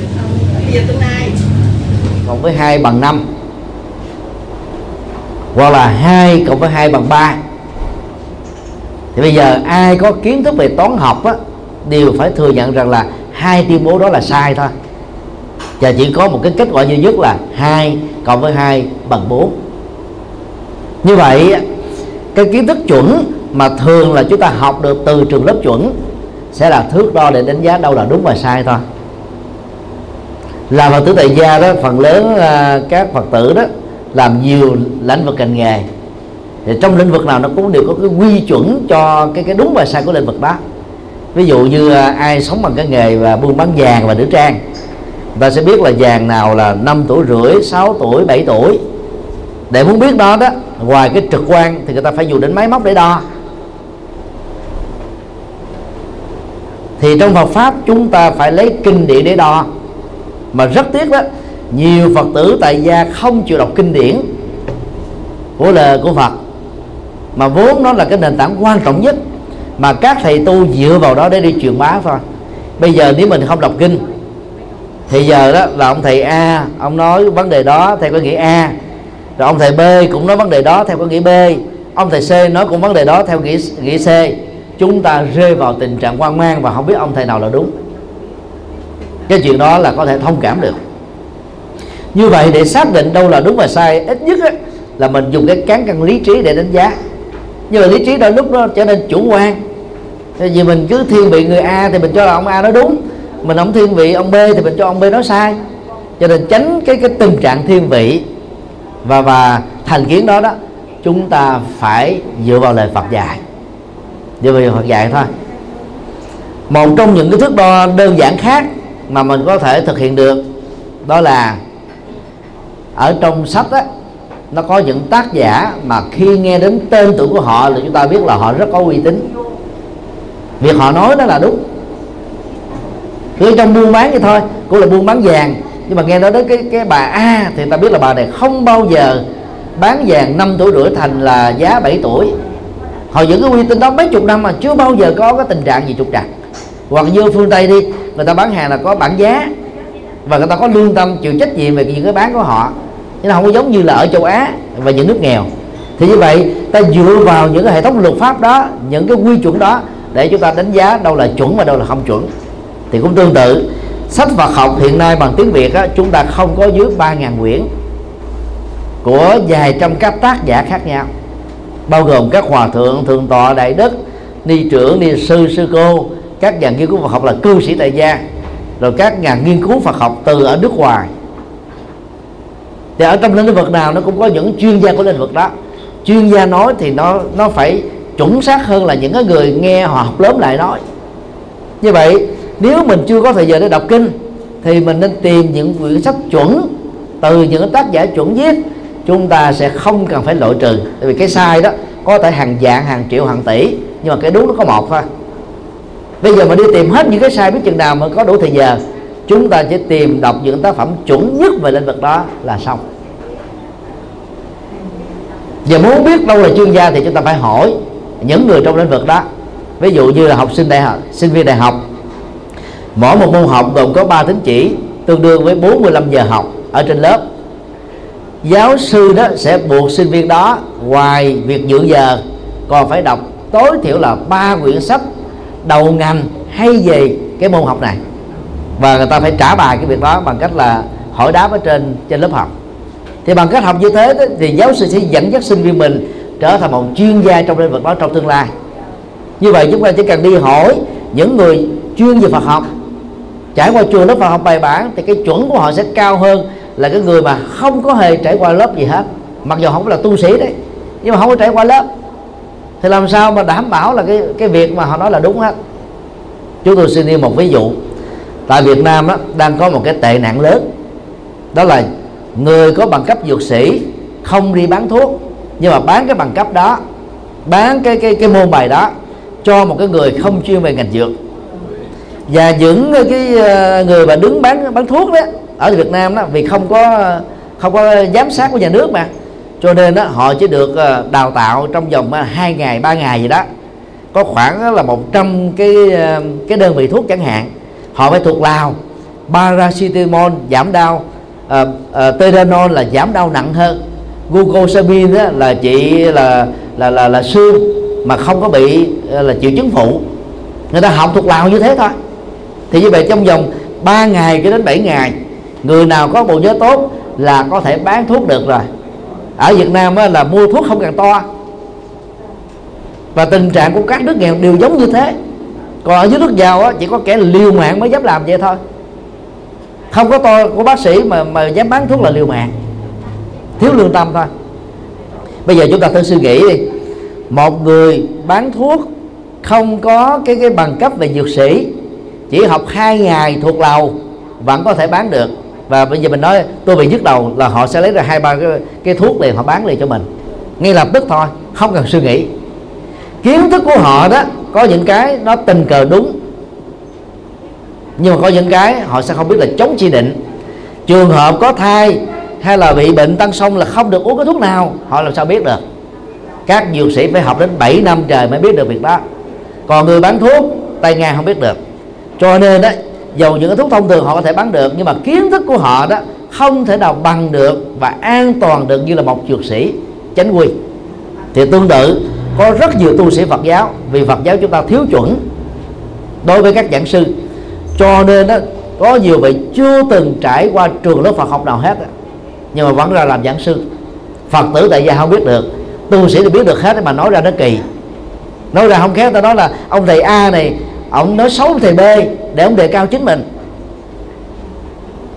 Bây giờ tin ai cộng với 2 bằng 5 hoặc là 2 cộng với 2 bằng 3 thì bây giờ ai có kiến thức về toán học á đều phải thừa nhận rằng là hai tuyên bố đó là sai thôi. Và chỉ có một cái kết quả duy nhất là hai cộng với hai bằng 4 như vậy, cái kiến thức chuẩn mà thường là chúng ta học được từ trường lớp chuẩn sẽ là thước đo để đánh giá đâu là đúng và sai thôi. Làm phật tử tại gia đó, phần lớn à, các phật tử đó làm nhiều lĩnh vực ngành nghề. Thì trong lĩnh vực nào nó cũng đều có cái quy chuẩn cho cái cái đúng và sai của lĩnh vực đó ví dụ như à, ai sống bằng cái nghề và buôn bán vàng và nữ trang, ta sẽ biết là vàng nào là 5 tuổi rưỡi 6 tuổi 7 tuổi. Để muốn biết đó đó, ngoài cái trực quan thì người ta phải dùng đến máy móc để đo. Thì trong Phật pháp chúng ta phải lấy kinh điển để đo. Mà rất tiếc đó, nhiều Phật tử tại gia không chịu đọc kinh điển của lời của Phật, mà vốn nó là cái nền tảng quan trọng nhất mà các thầy tu dựa vào đó để đi truyền bá thôi. Bây giờ nếu mình không đọc kinh thì giờ đó là ông thầy A ông nói vấn đề đó theo có nghĩa A. Rồi ông thầy B cũng nói vấn đề đó theo có nghĩa B. Ông thầy C nói cũng vấn đề đó theo nghĩa nghĩa C. Chúng ta rơi vào tình trạng hoang mang và không biết ông thầy nào là đúng. Cái chuyện đó là có thể thông cảm được. Như vậy để xác định đâu là đúng và sai ít nhất á, là mình dùng cái cán cân lý trí để đánh giá nhưng mà lý trí đôi lúc nó trở nên chủ quan. Tại vì mình cứ thiên vị người A thì mình cho là ông A nói đúng. Mình không thiên vị ông B thì mình cho ông B nói sai. Cho nên tránh cái cái tình trạng thiên vị. Và và thành kiến đó đó, chúng ta phải dựa vào lời Phật dạy. Dựa vào lời Phật dạy thôi. Một trong những cái thước đo đơn giản khác mà mình có thể thực hiện được đó là ở trong sách á nó có những tác giả mà khi nghe đến tên tuổi của họ là chúng ta biết là họ rất có uy tín. Việc họ nói đó là đúng. Cứ trong buôn bán vậy thôi, cũng là buôn bán vàng. Nhưng mà nghe nói đến cái cái bà A thì ta biết là bà này không bao giờ bán vàng 5 tuổi rưỡi thành là giá 7 tuổi. Họ giữ cái uy tín đó mấy chục năm mà chưa bao giờ có cái tình trạng gì trục trặc. Hoặc như phương tây đi, người ta bán hàng là có bản giá và người ta có lương tâm, chịu trách nhiệm về những cái bán của họ nhưng nó không có giống như là ở châu Á và những nước nghèo. Thì như vậy ta dựa vào những cái hệ thống luật pháp đó những cái quy chuẩn đó để chúng ta đánh giá đâu là chuẩn và đâu là không chuẩn. Thì cũng tương tự sách Phật học hiện nay bằng tiếng Việt á, chúng ta không có dưới 3.000 quyển của vài trăm các tác giả khác nhau. Bao gồm các hòa thượng thượng tọa đại đức ni trưởng ni sư sư cô các nhà nghiên cứu Phật học là cư sĩ tại gia rồi các nhà nghiên cứu Phật học từ ở nước ngoài thì ở trong lĩnh vực nào nó cũng có những chuyên gia của lĩnh vực đó. Chuyên gia nói thì nó nó phải chuẩn xác hơn là những cái người nghe họ học lớn lại nói. Như vậy, nếu mình chưa có thời giờ để đọc kinh, thì mình nên tìm những quyển sách chuẩn. Từ những tác giả chuẩn viết, chúng ta sẽ không cần phải loại trừ. Tại vì cái sai đó có thể hàng dạng hàng triệu, hàng tỷ, nhưng mà cái đúng nó có một thôi. Bây giờ mà đi tìm hết những cái sai biết chừng nào mà có đủ thời giờ, chúng ta chỉ tìm đọc những tác phẩm chuẩn nhất về lĩnh vực đó là xong và muốn biết đâu là chuyên gia thì chúng ta phải hỏi những người trong lĩnh vực đó. Ví dụ như là học sinh đại học, sinh viên đại học. Mỗi một môn học gồm có 3 tín chỉ, tương đương với 45 giờ học ở trên lớp. Giáo sư đó sẽ buộc sinh viên đó ngoài việc dự giờ, còn phải đọc, tối thiểu là ba quyển sách đầu ngành hay về cái môn học này. Và người ta phải trả bài cái việc đó bằng cách là hỏi đáp ở trên trên lớp học thì bằng cách học như thế đó, thì giáo sư sẽ dẫn dắt sinh viên mình trở thành một chuyên gia trong lĩnh vực đó trong tương lai. Như vậy chúng ta chỉ cần đi hỏi những người chuyên về Phật học. Trải qua trường lớp Phật học bài bản thì cái chuẩn của họ sẽ cao hơn là cái người mà không có hề trải qua lớp gì hết. Mặc dù không là tu sĩ đấy nhưng mà không có trải qua lớp. Thì làm sao mà đảm bảo là cái cái việc mà họ nói là đúng hết? Chúng tôi xin đi một ví dụ. Tại Việt Nam á, đang có một cái tệ nạn lớn. Đó là người có bằng cấp dược sĩ không đi bán thuốc nhưng mà bán cái bằng cấp đó bán cái cái cái môn bài đó cho một cái người không chuyên về ngành dược. Và những cái ờ, người mà đứng bán bán thuốc đó ở Việt Nam đó vì không có không có giám sát của nhà nước mà cho nên đó, họ chỉ được ờ, đào tạo trong vòng ờ, hai ngày ba ngày gì đó. Có khoảng là 100 cái ờ, cái đơn vị thuốc chẳng hạn. Họ phải thuộc lào paracetamol giảm đau Ờ, ờ, uh, uh, Teranol là giảm đau nặng hơn. Glucosamine đó là chỉ là là là là xương mà không có bị ờ, là triệu chứng phụ. Người ta học thuộc lào như thế thôi. Thì như vậy trong vòng 3 ngày cho đến 7 ngày người nào có bộ nhớ tốt là có thể bán thuốc được rồi. Ở Việt Nam á, là mua thuốc không cần to. Và tình trạng của các nước nghèo đều giống như thế. Còn ở dưới nước giàu á, chỉ có kẻ liều mạng mới dám làm vậy thôi không có tôi, của bác sĩ mà mà dám bán thuốc là liều mạng. Thiếu lương tâm thôi. Bây giờ chúng ta thử suy nghĩ đi. Một người bán thuốc không có cái cái bằng cấp về dược sĩ chỉ học hai ngày thuộc lầu vẫn có thể bán được. Và bây giờ mình nói tôi bị nhức đầu là họ sẽ lấy ra hai ba cái, cái thuốc liền họ bán liền cho mình. Ngay lập tức thôi không cần suy nghĩ. Kiến thức của họ đó có những cái nó tình cờ đúng nhưng mà có những cái họ sẽ không biết là chống chỉ định. Trường hợp có thai hay là bị bệnh tăng sông là không được uống cái thuốc nào, họ làm sao biết được? Các dược sĩ phải học đến 7 năm trời mới biết được việc đó. Còn người bán thuốc, tay ngang không biết được. Cho nên đó dầu những cái thuốc thông thường họ có thể bán được, nhưng mà kiến thức của họ đó không thể nào bằng được và an toàn được như là một dược sĩ chánh quy. Thì tương tự, có rất nhiều tu sĩ Phật giáo, vì Phật giáo chúng ta thiếu chuẩn đối với các giảng sư cho nên đó có nhiều vị chưa từng trải qua trường lớp Phật học nào hết nhưng mà vẫn ra làm giảng sư. Phật tử tại gia không biết được. Tu sĩ thì biết được hết, mà nói ra nó kỳ. Nói ra không khéo ta nói là ông thầy A này, ông nói xấu thầy B, để ông đề cao chính mình.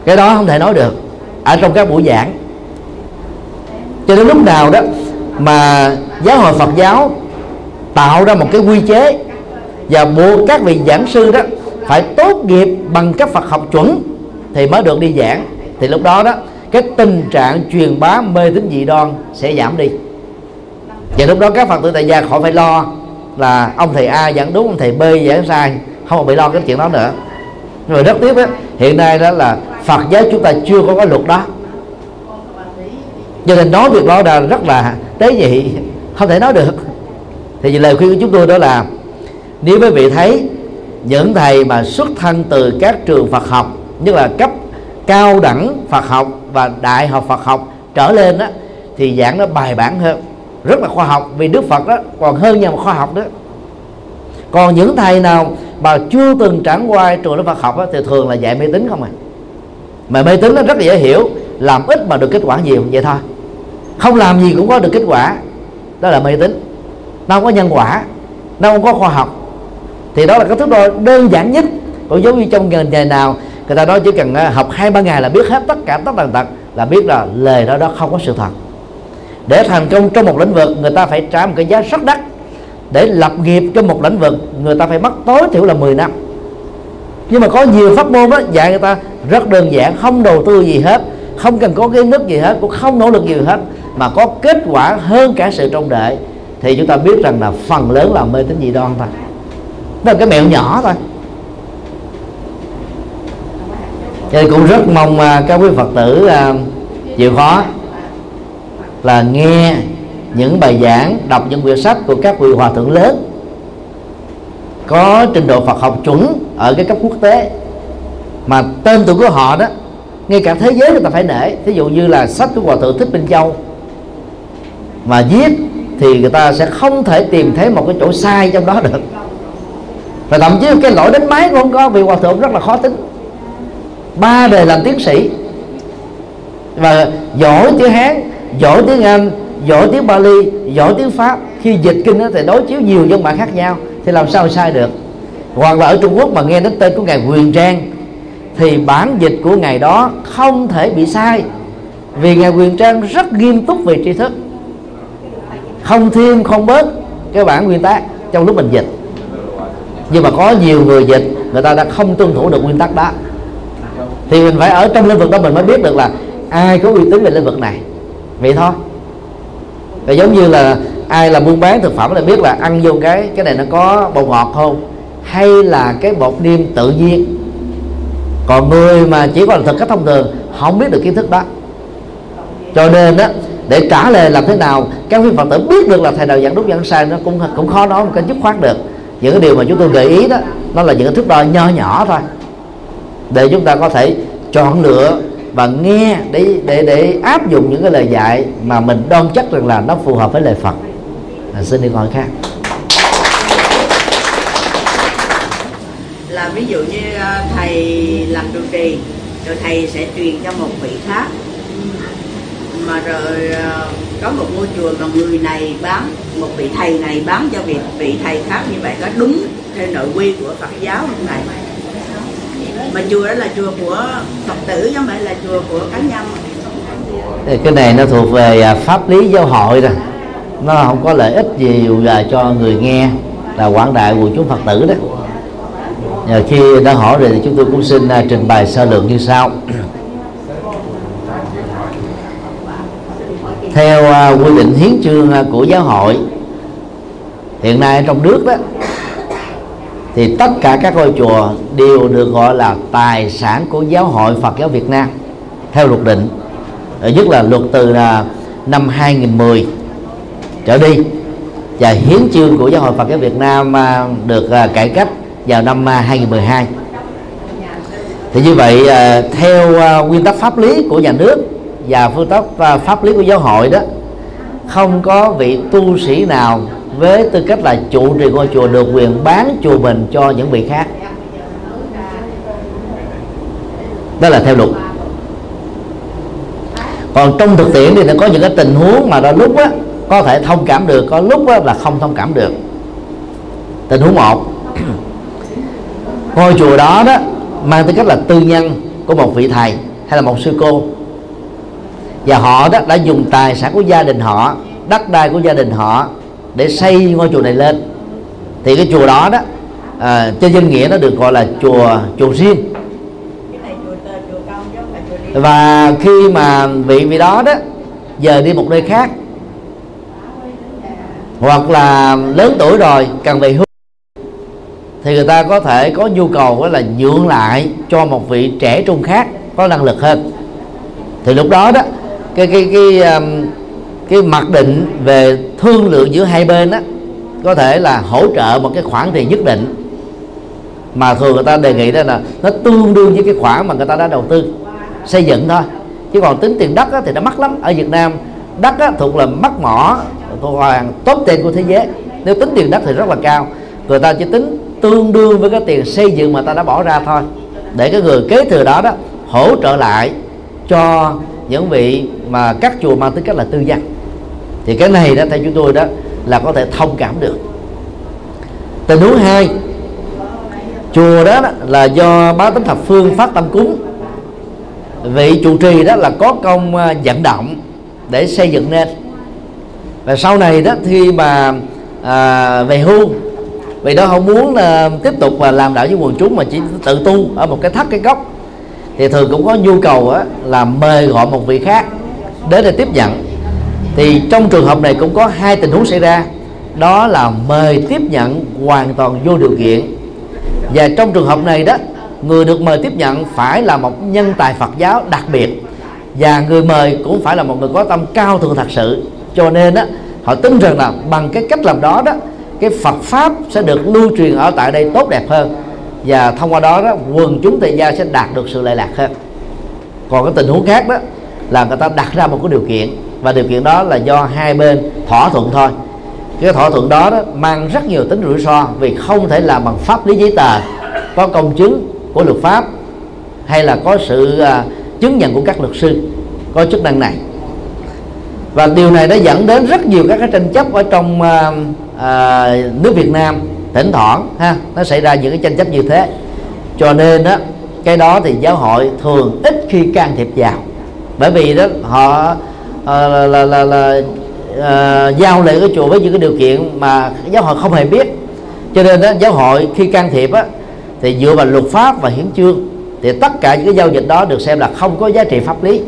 Cái đó không thể nói được. Ở trong các buổi giảng. Cho đến lúc nào đó mà giáo hội Phật giáo tạo ra một cái quy chế, và buộc các vị giảng sư đó phải tốt nghiệp bằng cấp Phật học chuẩn thì mới được đi giảng. Thì lúc đó đó, cái tình trạng truyền bá mê tín dị đoan sẽ giảm đi. Và lúc đó các phật tử tại gia khỏi phải lo là ông thầy A giảng đúng, ông thầy B giảng sai, không bị lo cái chuyện đó nữa. Rồi rất tiếc đó hiện nay đó là Phật giáo chúng ta chưa có cái luật đó. Cho nên nói việc đó là rất là tế nhị, không thể nói được. Thì lời khuyên của chúng tôi đó là, nếu quý vị thấy những thầy mà xuất thân từ các trường Phật học như là cấp cao đẳng Phật học và đại học Phật học trở lên đó thì giảng nó bài bản hơn rất là khoa học. Vì Đức Phật đó còn hơn nhà khoa học đó. Còn những thầy nào mà chưa từng trải qua trường lớp Phật học đó, thì thường là dạy mê tín không à. Mà mê tín nó rất là dễ hiểu làm ít mà được kết quả nhiều vậy thôi. Không làm gì cũng có được kết quả. Đó là mê tín. Nó không có nhân quả nó không có khoa học thì đó là cái thức đo đơn giản nhất còn giống như trong nghề, nghề nào. Người ta nói chỉ cần à, học hai ba ngày là biết hết tất cả tất tần tật là biết là lời đó đó không có sự thật. Để thành công trong một lĩnh vực người ta phải trả một cái giá rất đắt. Để lập nghiệp trong một lĩnh vực người ta phải mất tối thiểu là 10 năm. Nhưng mà có nhiều pháp môn đó dạy người ta rất đơn giản không đầu tư gì hết không cần có cái nước gì hết cũng không nỗ lực gì hết mà có kết quả hơn cả sự trông đợi. Thì chúng ta biết rằng là phần lớn là mê tín dị đoan thôi đó là cái mẹo nhỏ thôi. Cho nên cũng rất mong à, các quý phật tử à, chịu khó là nghe những bài giảng, đọc những quyển sách của các vị hòa thượng lớn có trình độ Phật học chuẩn ở cái cấp quốc tế. Mà tên tuổi của họ đó, ngay cả thế giới người ta phải nể. Ví dụ như là sách của hòa thượng thích minh châu mà viết thì người ta sẽ không thể tìm thấy một cái chỗ sai trong đó được và thậm chí cái lỗi đánh máy cũng không có vì hòa thượng rất là khó tính. Ba đề làm tiến sĩ. Và giỏi tiếng hán, giỏi tiếng anh, giỏi tiếng bali, giỏi tiếng pháp. Khi dịch kinh đó thì đối chiếu nhiều dân bản khác nhau, thì làm sao sai được? Hoặc là ở trung quốc mà nghe đến tên của ngài quyền trang, thì bản dịch của ngài đó không thể bị sai. Vì ngài quyền trang rất nghiêm túc về tri thức. Không thêm, không bớt. Cái bản nguyên tác trong lúc mình dịch nhưng mà có nhiều người dịch, người ta đã không tuân thủ được nguyên tắc đó. Thì mình phải ở trong lĩnh vực đó mình mới biết được là ai có uy tín về lĩnh vực này. Vậy thôi. Và giống như là ai là buôn bán thực phẩm là biết là ăn vô cái cái này nó có bột ngọt không? Hay là cái bột niêm tự nhiên? Còn người mà chỉ có là thực cách thông thường, không biết được kiến thức đó. Cho nên đó để trả lời làm thế nào, các vị phật tử biết được là thầy nào giảng đúng giảng sai nó cũng cũng khó nói, một cái dứt khoát được những cái điều mà chúng tôi gợi ý đó nó là những cái thước đo nho nhỏ thôi để chúng ta có thể chọn lựa và nghe để để để áp dụng những cái lời dạy mà mình đoan chắc rằng là nó phù hợp với lời Phật. À, xin đi hỏi khác. là ví dụ như ờ, thầy làm trụ trì rồi thầy sẽ truyền cho một vị khác mà rồi ờ, có một ngôi chùa mà người này bán một vị thầy này bán cho vị vị thầy khác như vậy, có đúng theo nội quy của Phật giáo không thầy? Mà chùa đó là chùa của Phật tử, chứ không phải là chùa của cá nhân. Thì cái này nó thuộc về à, pháp lý giáo hội rồi nó không có lợi ích gì là cho người nghe là quảng đại của chúng phật tử đó. Nhờ khi đã hỏi rồi thì chúng tôi cũng xin à, trình bày sơ lược như sau. Theo à, quy định hiến chương à, của giáo hội. Hiện nay trong nước đó, thì tất cả các ngôi chùa đều được gọi là tài sản của giáo hội Phật giáo Việt Nam, theo luật định. Ờ, nhất là luật từ là năm 2010 trở đi, và hiến chương của giáo hội Phật giáo Việt Nam à, được cải cách vào năm 2012 thì như vậy theo nguyên tắc pháp lý của nhà nước và phương tắc pháp lý của giáo hội đó không có vị tu sĩ nào với tư cách là trụ trì ngôi chùa được quyền bán chùa mình cho những vị khác. Đó là theo luật. Còn trong thực tiễn thì nó có những cái tình huống mà đôi lúc á có thể thông cảm được có lúc á, là không thông cảm được. Tình huống một ngôi chùa đó đó mang tư cách là tư nhân của một vị thầy hay là một sư cô và họ đó đã dùng tài sản của gia đình họ đất đai của gia đình họ để xây ngôi chùa này lên. Thì cái chùa đó đó à, trên danh nghĩa nó được gọi là chùa chùa riêng. Và khi mà vị vị đó đó giờ đi một nơi khác hoặc là lớn tuổi rồi cần về hưu thì người ta có thể có nhu cầu đó là nhượng lại cho một vị trẻ trung khác có năng lực hơn. Thì lúc đó đó cái cái cái um, cái mặc định về thương lượng giữa hai bên đó có thể là hỗ trợ một cái khoản tiền nhất định. Mà thường người ta đề nghị đó là nó tương đương với cái khoản mà người ta đã đầu tư xây dựng thôi. Chứ còn tính tiền đất thì nó mắc lắm. Ở Việt Nam đất á, thuộc là mắc mỏ thuộc hàng tốt tiền của thế giới. Nếu tính tiền đất thì rất là cao. Người ta chỉ tính tương đương với cái tiền xây dựng mà ta đã bỏ ra thôi. Để cái người kế thừa đó đó hỗ trợ lại cho những vị mà các chùa mang tính cách là tư nhân thì cái này đó theo chúng tôi đó là có thể thông cảm được. Tình huống hai chùa đó, đó là do bá tánh thập phương phát tâm cúng. Vị trụ trì đó là có công à, vận động để xây dựng nên. Và sau này đó khi mà à, về hưu vì đó không muốn là tiếp tục mà làm đạo với quần chúng mà chỉ tự tu ở một cái thắt cái gốc thì thường cũng có nhu cầu á, là mời gọi một vị khác đến để tiếp nhận. Thì trong trường hợp này cũng có hai tình huống xảy ra. Đó là mời tiếp nhận hoàn toàn vô điều kiện. Và trong trường hợp này đó người được mời tiếp nhận phải là một nhân tài Phật giáo đặc biệt. Và người mời cũng phải là một người có tâm cao thượng thật sự. Cho nên đó họ tin rằng là bằng cái cách làm đó đó cái Phật pháp sẽ được lưu truyền ở tại đây tốt đẹp hơn và thông qua đó đó quần chúng tại gia sẽ đạt được sự lệ lạc hơn. Còn cái tình huống khác đó là người ta đặt ra một cái điều kiện và điều kiện đó là do hai bên thỏa thuận thôi. Cái thỏa thuận đó, đó mang rất nhiều tính rủi ro vì không thể làm bằng pháp lý giấy tờ có công chứng của luật pháp hay là có sự à, chứng nhận của các luật sư có chức năng này. Và điều này đã dẫn đến rất nhiều các cái tranh chấp ở trong uh, uh, nước Việt Nam thỉnh thoảng ha nó xảy ra những cái tranh chấp như thế. Cho nên đó cái đó thì giáo hội thường ít khi can thiệp vào. Bởi vì đó họ uh, là là, là, là uh, giao lại cái chùa với những cái điều kiện mà giáo hội không hề biết. Cho nên đó giáo hội khi can thiệp á thì dựa vào luật pháp và hiến chương thì tất cả những cái giao dịch đó được xem là không có giá trị pháp lý.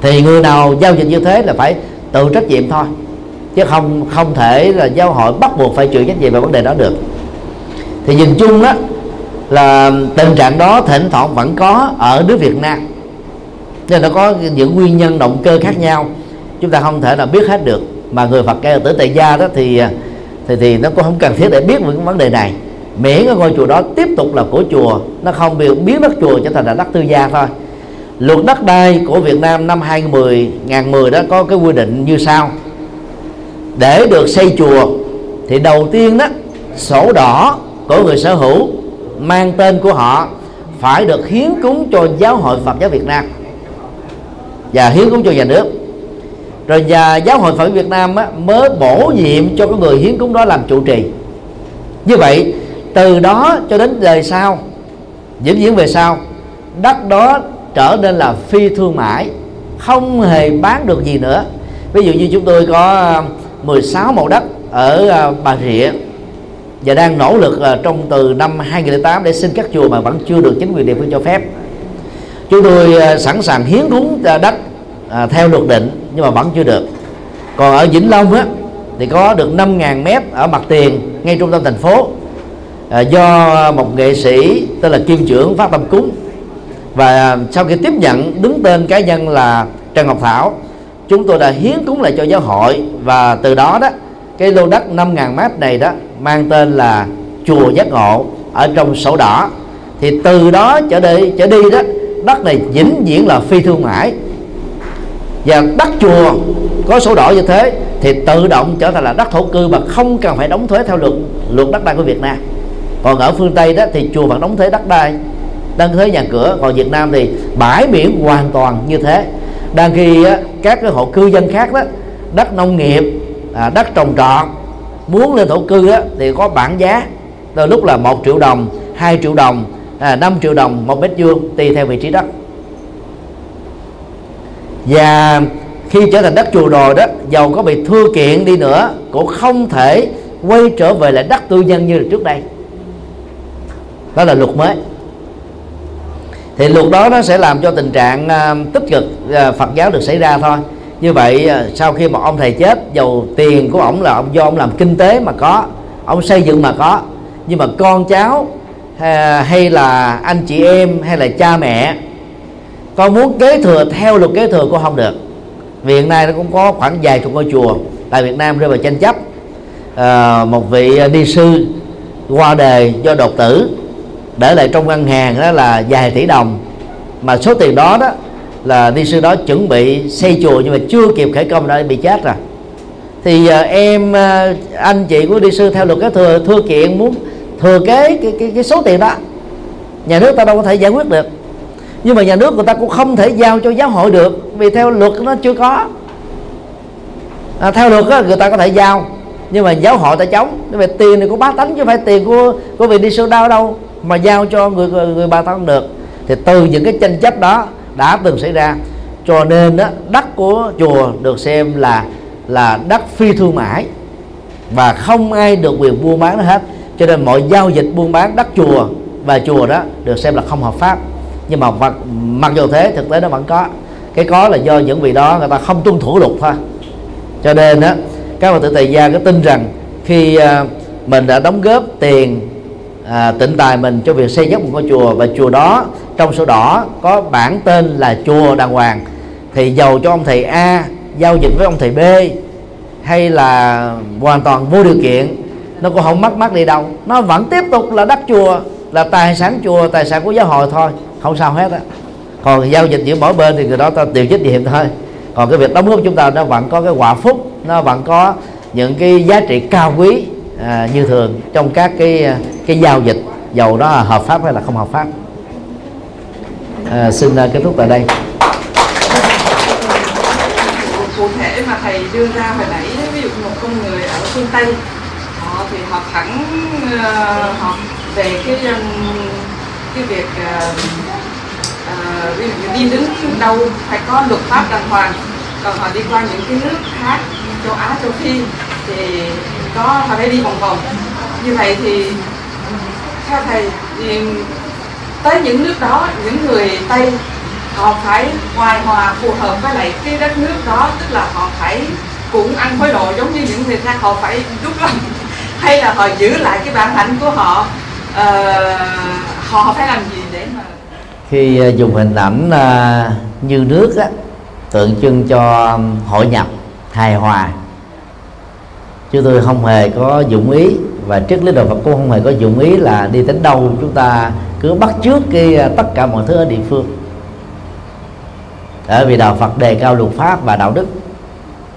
Thì người nào giao dịch như thế là phải tự trách nhiệm thôi chứ không không thể là giáo hội bắt buộc phải chịu trách nhiệm về vấn đề đó được. Thì nhìn chung đó là tình trạng đó thỉnh thoảng vẫn có ở nước Việt Nam. Nên nó có những nguyên nhân động cơ khác nhau. Chúng ta không thể là biết hết được. Mà người Phật kêu tử tại gia đó thì thì thì nó cũng không cần thiết để biết về cái vấn đề này. Miễn cái ngôi chùa đó tiếp tục là của chùa, nó không bị biến đất chùa trở thành là đất tư gia thôi. Luật đất đai của Việt Nam năm 2010 2010 đó có cái quy định như sau để được xây chùa thì đầu tiên đó sổ đỏ của người sở hữu mang tên của họ phải được hiến cúng cho giáo hội Phật giáo Việt Nam. Và hiến cúng cho nhà nước. Rồi nhà giáo hội Phật Việt Nam á, mới bổ nhiệm cho cái người hiến cúng đó làm trụ trì. Như vậy từ đó cho đến đời sau diễn diễn về sau đất đó trở nên là phi thương mại không hề bán được gì nữa. Ví dụ như chúng tôi có 16 mẫu đất ở à, Bà Rịa. Và đang nỗ lực à, trong từ năm 2008 để xin các chùa mà vẫn chưa được chính quyền địa phương cho phép. Chúng tôi à, sẵn sàng hiến cúng đất theo luật định nhưng mà vẫn chưa được. Còn ở Vĩnh Long á, thì có được 5.000 mét ở mặt tiền, ngay trung tâm thành phố do một nghệ sĩ tên là Kim Trưởng phát tâm cúng. Và sau khi tiếp nhận, đứng tên cá nhân là Trần Ngọc Thảo chúng tôi đã hiến cúng lại cho giáo hội và từ đó đó, cái lô đất 5.000 mét này đó mang tên là chùa giác ngộ ở trong sổ đỏ. Thì từ đó trở đi trở đi đó, đất này vĩnh viễn là phi thương mại. Và đất chùa có sổ đỏ như thế thì tự động trở thành là đất thổ cư mà không cần phải đóng thuế theo luật luật đất đai của Việt Nam. Còn ở phương Tây đó thì chùa vẫn đóng thuế đất đai. Đăng thuế nhà cửa, còn Việt Nam thì bãi biển hoàn toàn như thế đang khi á, các cái hộ cư dân khác đó đất nông nghiệp à, đất trồng trọt muốn lên thổ cư á, thì có bảng giá. Từ lúc là một triệu đồng 2 triệu đồng à, 5 triệu đồng một mét vuông tùy theo vị trí đất. Và khi trở thành đất chùa rồi đó giàu có bị thưa kiện đi nữa cũng không thể quay trở về lại đất tư nhân như là trước đây. Đó là luật mới thì luật đó nó sẽ làm cho tình trạng ờ, tích cực ờ, Phật giáo được xảy ra thôi. Như vậy ờ, sau khi một ông thầy chết dầu tiền của ông là ông do ông làm kinh tế mà có ông xây dựng mà có nhưng mà con cháu hay là anh chị em hay là cha mẹ con muốn kế thừa theo luật kế thừa cũng không được. Vì hiện nay nó cũng có khoảng vài chục ngôi chùa tại Việt Nam rơi vào tranh chấp. À, một vị đi sư qua đề do đột tử để lại trong ngân hàng đó là vài tỷ đồng. Mà số tiền đó đó là đi sư đó chuẩn bị xây chùa nhưng mà chưa kịp khởi công đã bị chết rồi. Thì giờ em à, anh chị của đi sư theo luật cái thừa thừa kiện muốn thừa kế cái, cái, cái số tiền đó. Nhà nước ta đâu có thể giải quyết được. Nhưng mà nhà nước người ta cũng không thể giao cho giáo hội được vì theo luật nó chưa có. À, theo luật đó, người ta có thể giao nhưng mà giáo hội ta chống. Về tiền này của bá tánh chứ phải tiền của của vị đi sư đau đâu mà giao cho người người, người bà ta không được thì từ những cái tranh chấp đó đã từng xảy ra. Cho nên đó, đất của chùa được xem là là đất phi thương mại và không ai được quyền buôn bán nó hết. Cho nên mọi giao dịch buôn bán đất chùa và chùa đó được xem là không hợp pháp. Nhưng mà mặc, mặc dù thế thực tế nó vẫn có. Cái có là do những vị đó người ta không tuân thủ luật thôi. Cho nên đó các phật tử tại gia cứ tin rằng khi à, mình đã đóng góp tiền à, tỉnh tài mình cho việc xây dựng một ngôi chùa và chùa đó trong sổ đỏ có bản tên là chùa đàng hoàng. Thì giàu cho ông thầy A giao dịch với ông thầy B hay là hoàn toàn vô điều kiện nó cũng không mất mát đi đâu. Nó vẫn tiếp tục là đất chùa là tài sản chùa tài sản của giáo hội thôi không sao hết á. Còn giao dịch giữa mỗi bên thì người đó ta điều trách nhiệm thôi. Còn cái việc đóng góp chúng ta nó vẫn có cái quả phúc nó vẫn có những cái giá trị cao quý à, như thường trong các cái à, cái giao dịch dầu đó là hợp pháp hay là không hợp pháp? À, xin uh, kết thúc tại đây. Cụ thể mà thầy đưa ra hồi nãy ví dụ một con người ở phương tây họ thì họ thẳng uh, họ về cái um, cái việc uh, ví dụ đi đứng đâu phải có luật pháp đàng hoàng. Còn họ đi qua những cái nước khác châu Á châu Phi thì có họ phải đi vòng vòng. Như vậy thì theo thầy thì tới những nước đó những người tây họ phải hoài hòa phù hợp với lại cái đất nước đó tức là họ phải cũng ăn hối lộ giống như những người khác họ phải đúc lòng hay là họ giữ lại cái bản hạnh của họ ờ, họ phải làm gì để mà khi ờ, dùng hình ảnh ờ, như nước á, tượng trưng cho hội nhập hài hòa chứ tôi không hề có dụng ý và triết lý đạo Phật cũng không hề có dụng ý là đi đến đâu chúng ta cứ bắt trước cái à, tất cả mọi thứ ở địa phương. Bởi vì đạo Phật đề cao luật pháp và đạo đức.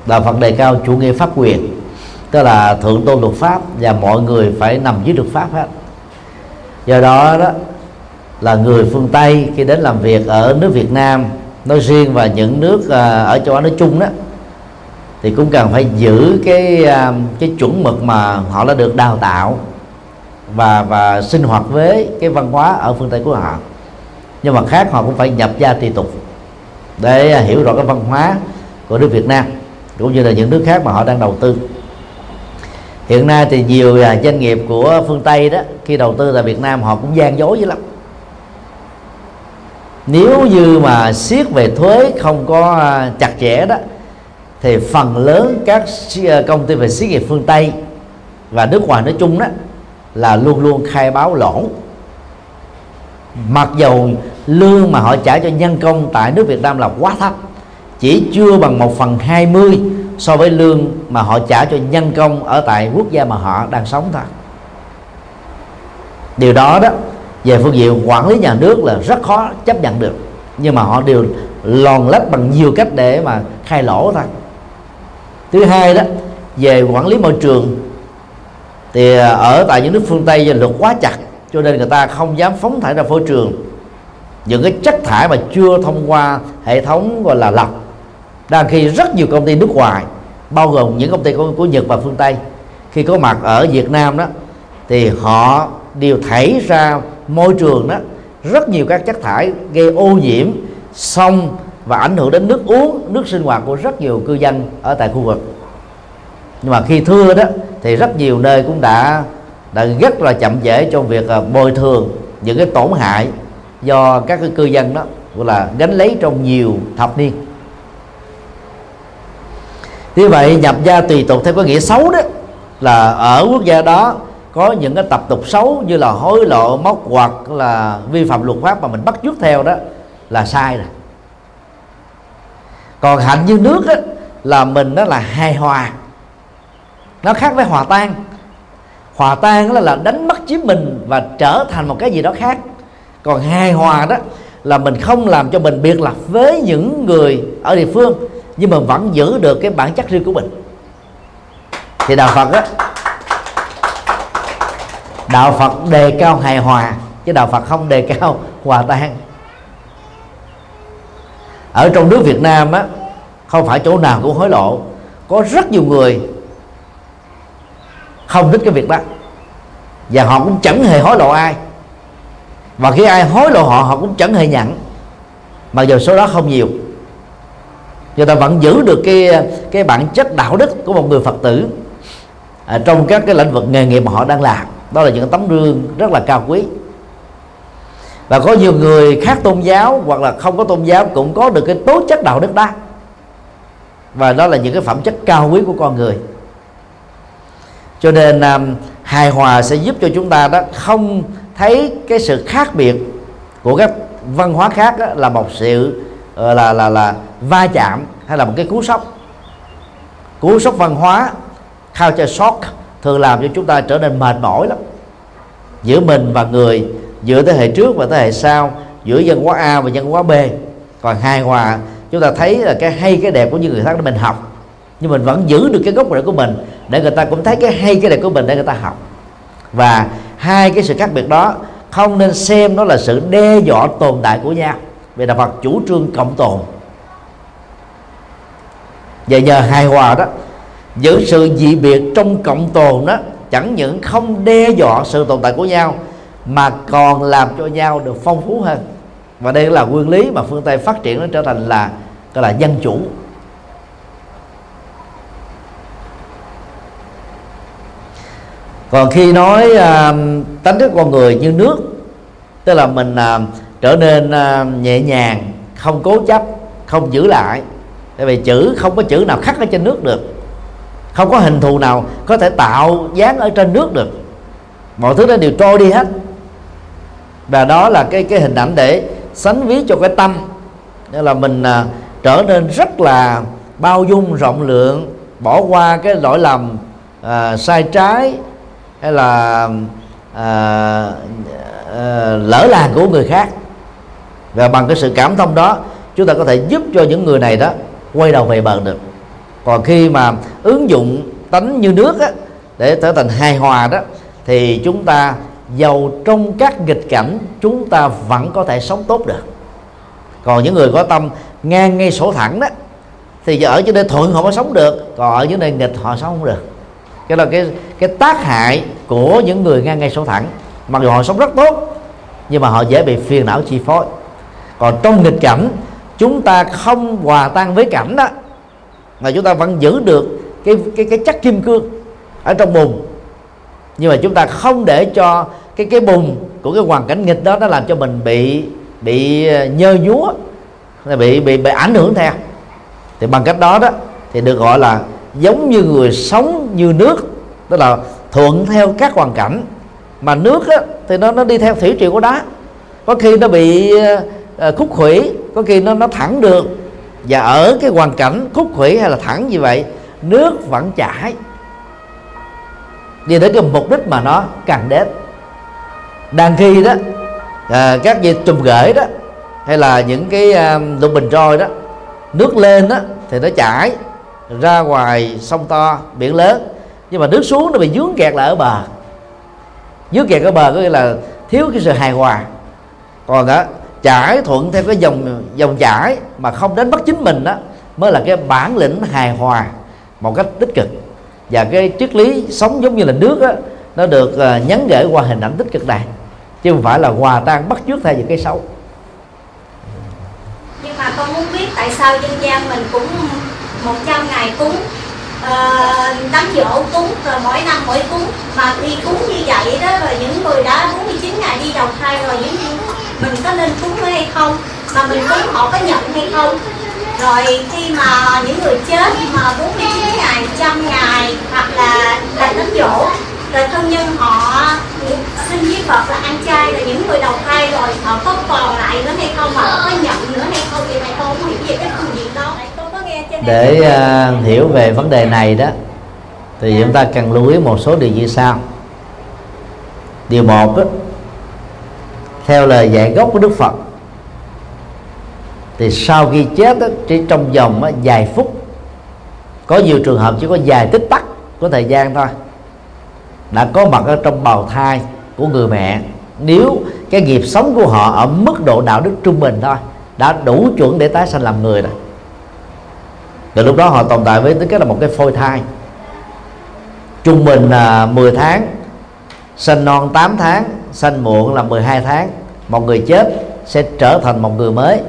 Đạo Phật đề cao chủ nghĩa pháp quyền, tức là thượng tôn luật pháp và mọi người phải nằm dưới luật pháp hết. Do đó đó là người phương Tây khi đến làm việc ở nước Việt Nam nói riêng và những nước à, ở châu Á nói chung đó thì cũng cần phải giữ cái à, cái chuẩn mực mà họ đã được đào tạo và và sinh hoạt với cái văn hóa ở phương Tây của họ. Nhưng mà khác, họ cũng phải nhập gia tùy tục để hiểu rõ cái văn hóa của nước Việt Nam, cũng như là những nước khác mà họ đang đầu tư. Hiện nay thì nhiều à, doanh nghiệp của phương Tây đó, khi đầu tư tại Việt Nam, họ cũng gian dối dữ lắm. Nếu như mà siết về thuế không có à, chặt chẽ đó thì phần lớn các à, công ty về xí nghiệp phương Tây và nước ngoài nói chung đó là luôn luôn khai báo lỗ. Mặc dầu lương mà họ trả cho nhân công tại nước Việt Nam là quá thấp, chỉ chưa bằng một phần hai mươi so với lương mà họ trả cho nhân công ở tại quốc gia mà họ đang sống thôi. Điều đó đó, về phương diện quản lý nhà nước là rất khó chấp nhận được, nhưng mà họ đều lòn lách bằng nhiều cách để mà khai lỗ thôi thứ hai đó về quản lý môi trường thì à, ở tại những nước phương tây luật quá chặt cho nên người ta không dám phóng thải ra môi trường. Những cái chất thải mà chưa thông qua hệ thống gọi là lọc đang khi rất nhiều công ty nước ngoài bao gồm những công ty của, của Nhật và phương Tây khi có mặt ở Việt Nam đó thì họ đều thảy ra môi trường đó rất nhiều các chất thải gây ô nhiễm sông và ảnh hưởng đến nước uống, nước sinh hoạt của rất nhiều cư dân ở tại khu vực. Nhưng mà khi thưa đó, thì rất nhiều nơi cũng đã đã rất là chậm trễ trong việc à, bồi thường những cái tổn hại do các cái cư dân đó, gọi là, gánh lấy trong nhiều thập niên. Như vậy, nhập gia tùy tục theo có nghĩa xấu đó, là ở quốc gia đó có những cái tập tục xấu như là hối lộ, móc hoặc là vi phạm luật pháp mà mình bắt chước theo đó là sai rồi còn hạnh như nước á, là mình đó là hài hòa. Nó khác với hòa tan. Hòa tan là, là đánh mất chính mình và trở thành một cái gì đó khác. Còn hài hòa đó là mình không làm cho mình biệt lập với những người ở địa phương nhưng mà vẫn giữ được cái bản chất riêng của mình. Thì đạo phật á đạo phật đề cao hài hòa chứ đạo phật không đề cao hòa tan ở trong nước việt nam á không phải chỗ nào cũng hối lộ. Có rất nhiều người không thích cái việc đó. Và họ cũng chẳng hề hối lộ ai. Và khi ai hối lộ họ họ cũng chẳng hề nhận. Mặc dù số đó không nhiều. Người ta vẫn giữ được cái cái bản chất đạo đức của một người phật tử à, trong các cái lĩnh vực nghề nghiệp mà họ đang làm. Đó là những tấm gương rất là cao quý và có nhiều người khác tôn giáo hoặc là không có tôn giáo cũng có được cái tố chất đạo đức đó. Và đó là những cái phẩm chất cao quý của con người. Cho nên um, hài hòa sẽ giúp cho chúng ta đó không thấy cái sự khác biệt của các văn hóa khác đó, là một sự là, là là là va chạm hay là một cái cú sốc. Cú sốc văn hóa culture shock thường làm cho chúng ta trở nên mệt mỏi lắm. Giữa mình và người giữa thế hệ trước và thế hệ sau, giữa dân hóa A và dân hóa B. Còn hai hòa, chúng ta thấy là cái hay, cái đẹp của những người khác để mình học. Nhưng mình vẫn giữ được cái gốc rễ của mình để người ta cũng thấy cái hay, cái đẹp của mình để người ta học. Và hai cái sự khác biệt đó không nên xem nó là sự đe dọa tồn tại của nhau. Vì đạo Phật chủ trương cộng tồn. Và nhờ hài hòa đó, giữ sự dị biệt trong cộng tồn đó, chẳng những không đe dọa sự tồn tại của nhau mà còn làm cho nhau được phong phú hơn. Và đây là nguyên lý mà phương tây phát triển nó trở thành là gọi là dân chủ. Còn khi nói uh, tánh chất con người như nước tức là mình uh, trở nên uh, nhẹ nhàng không cố chấp không giữ lại. Tại vì chữ không có chữ nào khắc ở trên nước được. Không có hình thù nào có thể tạo dáng ở trên nước được. Mọi thứ đó đều trôi đi hết và đó là cái cái hình ảnh để sánh ví cho cái tâm. Nên là mình à, trở nên rất là bao dung rộng lượng bỏ qua cái lỗi lầm à, sai trái hay là à, à, lỡ làng của người khác. Và bằng cái sự cảm thông đó chúng ta có thể giúp cho những người này đó quay đầu về bờ được. Còn khi mà ứng dụng tánh như nước á, để trở thành hài hòa đó thì chúng ta giàu trong các nghịch cảnh, chúng ta vẫn có thể sống tốt được. Còn những người có tâm ngang ngay sổ thẳng đó, thì ở trên đây thuận họ mới sống được, còn ở dưới đây nghịch họ sống không được. Cái là cái cái tác hại của những người ngang ngay sổ thẳng. Mặc dù họ sống rất tốt, nhưng mà họ dễ bị phiền não chi phối. Còn trong nghịch cảnh, chúng ta không hòa tan với cảnh đó, mà chúng ta vẫn giữ được cái cái cái chất kim cương ở trong bùn nhưng mà chúng ta không để cho cái cái bùn của cái hoàn cảnh nghịch đó nó làm cho mình bị bị ờ, nhơ nhúa bị bị bị ảnh hưởng theo. Thì bằng cách đó đó thì được gọi là giống như người sống như nước tức là thuận theo các hoàn cảnh. Mà nước á, thì nó nó đi theo thủy triều của đá. Có khi nó bị uh, khúc khủy có khi nó nó thẳng được. Và ở cái hoàn cảnh khúc khủy hay là thẳng như vậy nước vẫn chảy đi tới cái mục đích mà nó cần đến đang khi đó à, các dây trùm gửi đó hay là những cái à, lục bình trôi đó nước lên đó thì nó chảy ra ngoài sông to biển lớn. Nhưng mà nước xuống nó bị dướng kẹt lại ở bờ. Dướng kẹt ở bờ có nghĩa là thiếu cái sự hài hòa. Còn đó chảy thuận theo cái dòng dòng chảy mà không đến bắt chính mình đó mới là cái bản lĩnh hài hòa một cách tích cực và cái triết lý sống giống như là nước đó, nó được uh, nhắn gửi qua hình ảnh tích cực này chứ không phải là hòa tan bắt trước theo những cái xấu. Nhưng mà con muốn biết tại sao dân gian mình cũng 100 ngày cúng uh, đám dỗ cúng rồi mỗi năm mỗi cúng mà khi cúng như vậy đó rồi những người đã 49 ngày đi đầu thai rồi những mình có nên cúng hay không? Mà mình cúng họ có nhận hay không? Rồi khi mà những người chết mà 49 ngày, trăm ngày hoặc là là đám dỗ rồi thân nhân họ xin với Phật là ăn chay là những người đầu thai rồi họ có còn lại nữa hay không mà họ có nhận nữa hay không thì này con không hiểu về cái phương diện đó. Để uh, hiểu về vấn đề này đó thì chúng ta cần lưu ý một số điều như sau. Điều một đó, theo lời dạy gốc của đức phật thì sau khi chết đó, chỉ trong vòng đó, vài phút có nhiều trường hợp chỉ có vài tích tắc của thời gian thôi đã có mặt ở trong bào thai của người mẹ. Nếu cái nghiệp sống của họ ở mức độ đạo đức trung bình thôi đã đủ chuẩn để tái sanh làm người rồi. Từ lúc đó họ tồn tại với tính cách là một cái phôi thai. Trung bình là 10 tháng sinh non 8 tháng sinh muộn là 12 tháng. Một người chết sẽ trở thành một người mới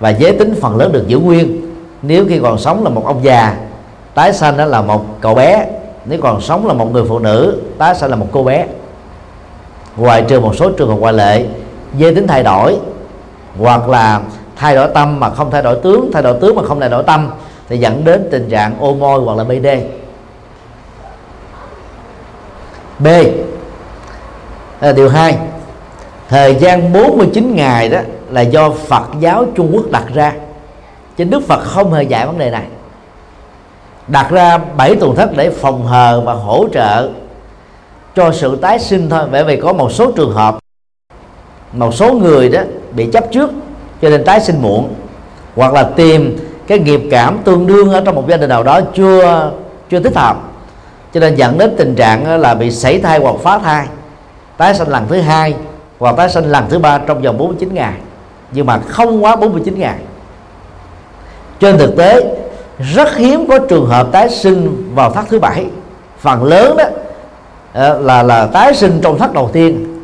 và giới tính phần lớn được giữ nguyên. Nếu khi còn sống là một ông già, tái sanh đó là một cậu bé. Nếu còn sống là một người phụ nữ, tái sanh là một cô bé. Ngoài trừ một số trường hợp ngoại lệ, giới tính thay đổi, hoặc là thay đổi tâm mà không thay đổi tướng, thay đổi tướng mà không thay đổi tâm, thì dẫn đến tình trạng ô môi hoặc là BD B. Ờ, điều 2 thời gian 49 ngày đó là do Phật giáo Trung Quốc đặt ra. Chứ Đức Phật không hề dạy vấn đề này. Đặt ra bảy tuần thất để phòng hờ và hỗ trợ cho sự tái sinh thôi. Bởi vì có một số trường hợp, một số người đó bị chấp trước cho nên tái sinh muộn, hoặc là tìm cái nghiệp cảm tương đương ở trong một gia đình nào đó chưa chưa thích hợp. Cho nên dẫn đến tình trạng là bị sảy thai hoặc phá thai, tái sinh lần thứ hai hoặc tái sinh lần thứ ba trong vòng 49 ngày nhưng mà không quá 49 ngày trên thực tế, rất hiếm có trường hợp tái sinh vào thắt thứ bảy. Phần lớn đó ờ, là là tái sinh trong thắt đầu tiên.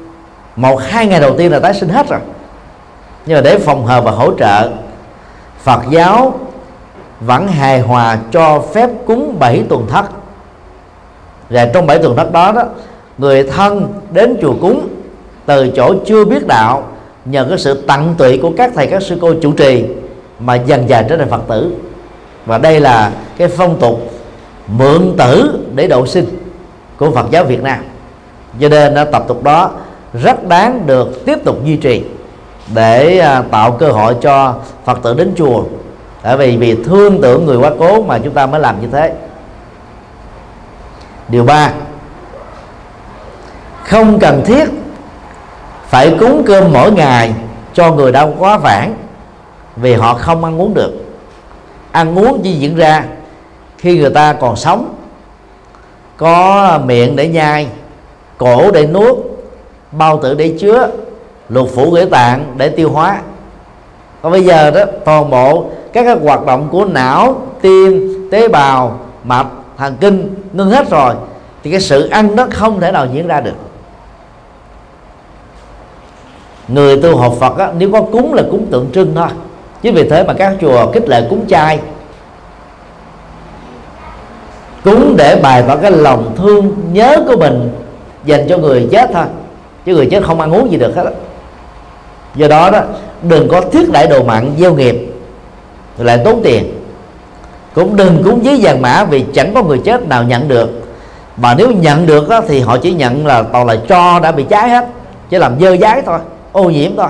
Một, hai ngày đầu tiên là tái sinh hết rồi. Nhưng mà để phòng hờ và hỗ trợ, Phật giáo vẫn hài hòa cho phép cúng bảy tuần thất. Và trong bảy tuần thất đó đó, người thân đến chùa cúng từ chỗ chưa biết đạo nhờ cái sự tận tụy của các thầy, các sư cô chủ trì mà dần dần trở thành phật tử. Và đây là cái phong tục mượn tử để độ sinh của Phật giáo Việt Nam. Cho nên à, tập tục đó rất đáng được tiếp tục duy trì để à, tạo cơ hội cho phật tử đến chùa. Tại vì vì thương tưởng người quá cố mà chúng ta mới làm như thế. Điều ba, không cần thiết phải cúng cơm mỗi ngày cho người đau quá vãng, vì họ không ăn uống được. Ăn uống chỉ diễn ra khi người ta còn sống, có miệng để nhai, cổ để nuốt, bao tử để chứa, lục phủ ngũ tạng để tiêu hóa. Còn bây giờ đó, toàn bộ các cái hoạt động của não, tim, tế bào, mạch, thần kinh ngưng hết rồi, thì cái sự ăn nó không thể nào diễn ra được người tu học Phật á, nếu có cúng là cúng tượng trưng thôi. Chứ vì thế mà các chùa kích lệ cúng chay. Cúng để bày tỏ cái lòng thương nhớ của mình dành cho người chết thôi. Chứ người chết không ăn uống gì được hết đó. do đó đó đừng có thiết đại đồ mặn gieo nghiệp lại tốn tiền. Cũng đừng cúng giấy vàng mã vì chẳng có người chết nào nhận được. Mà nếu nhận được đó, thì họ chỉ nhận là toàn là cho đã bị cháy hết chỉ làm dơ dái thôi ô nhiễm thôi.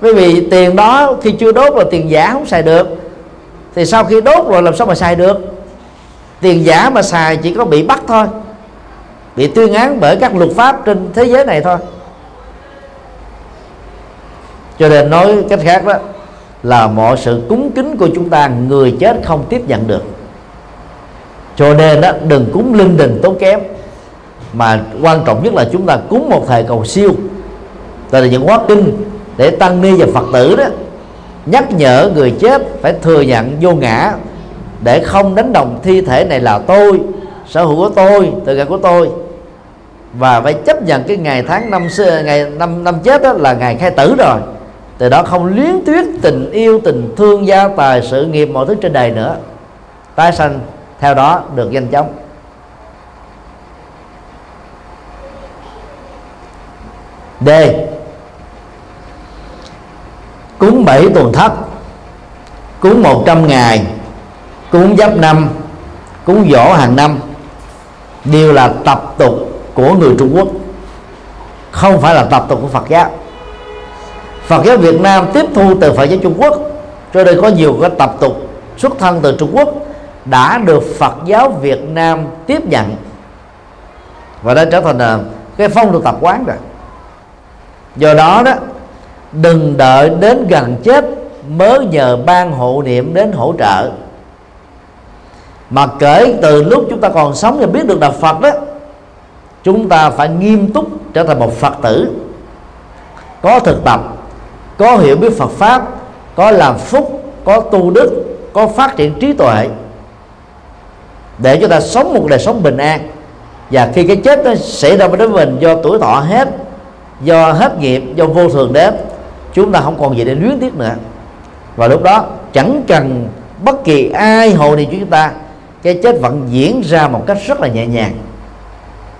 Bởi vì tiền đó khi chưa đốt là tiền giả không xài được. Thì sau khi đốt rồi làm sao mà xài được? Tiền giả mà xài chỉ có bị bắt thôi. Bị tuyên án bởi các luật pháp trên thế giới này thôi. Cho nên nói cách khác đó, là mọi sự cúng kính của chúng ta, người chết không tiếp nhận được. Cho nên đó, đừng cúng linh đình tốn kém. Mà quan trọng nhất là chúng ta cúng một thời cầu siêu tại là những hóa kinh để tăng ni và phật tử đó nhắc nhở người chết phải thừa nhận vô ngã để không đánh đồng thi thể này là tôi, sở hữu của tôi, tự ngã của tôi. Và phải chấp nhận cái ngày tháng năm xưa, ngày năm năm chết đó là ngày khai tử rồi. Từ đó không luyến tuyết tình yêu, tình thương, gia tài, sự nghiệp mọi thứ trên đời nữa. Tái sanh, theo đó được nhanh chóng. D cúng bảy tuần thất. Cúng một trăm ngày. Cúng giáp năm. Cúng dỗ hàng năm. Đều là tập tục của người Trung Quốc. Không phải là tập tục của Phật giáo. Phật giáo Việt Nam tiếp thu từ Phật giáo Trung Quốc. Cho nên có nhiều cái tập tục xuất thân từ Trung Quốc đã được Phật giáo Việt Nam tiếp nhận. Và đã trở thành à, cái phong tục tập quán rồi. Do đó đó đừng đợi đến gần chết mới nhờ ban hộ niệm đến hỗ trợ. Mà kể từ lúc chúng ta còn sống và biết được đạo Phật đó, chúng ta phải nghiêm túc trở thành một Phật tử. Có thực tập, có hiểu biết Phật pháp, có làm phúc, có tu đức, có phát triển trí tuệ để chúng ta sống một đời sống bình an. Và khi cái chết nó xảy ra với mình do tuổi thọ hết, do hết nghiệp, do vô thường đến chúng ta không còn gì để luyến tiếc nữa. Và lúc đó, chẳng cần bất kỳ ai hộ niệm chúng ta, cái chết vẫn diễn ra một cách rất là nhẹ nhàng.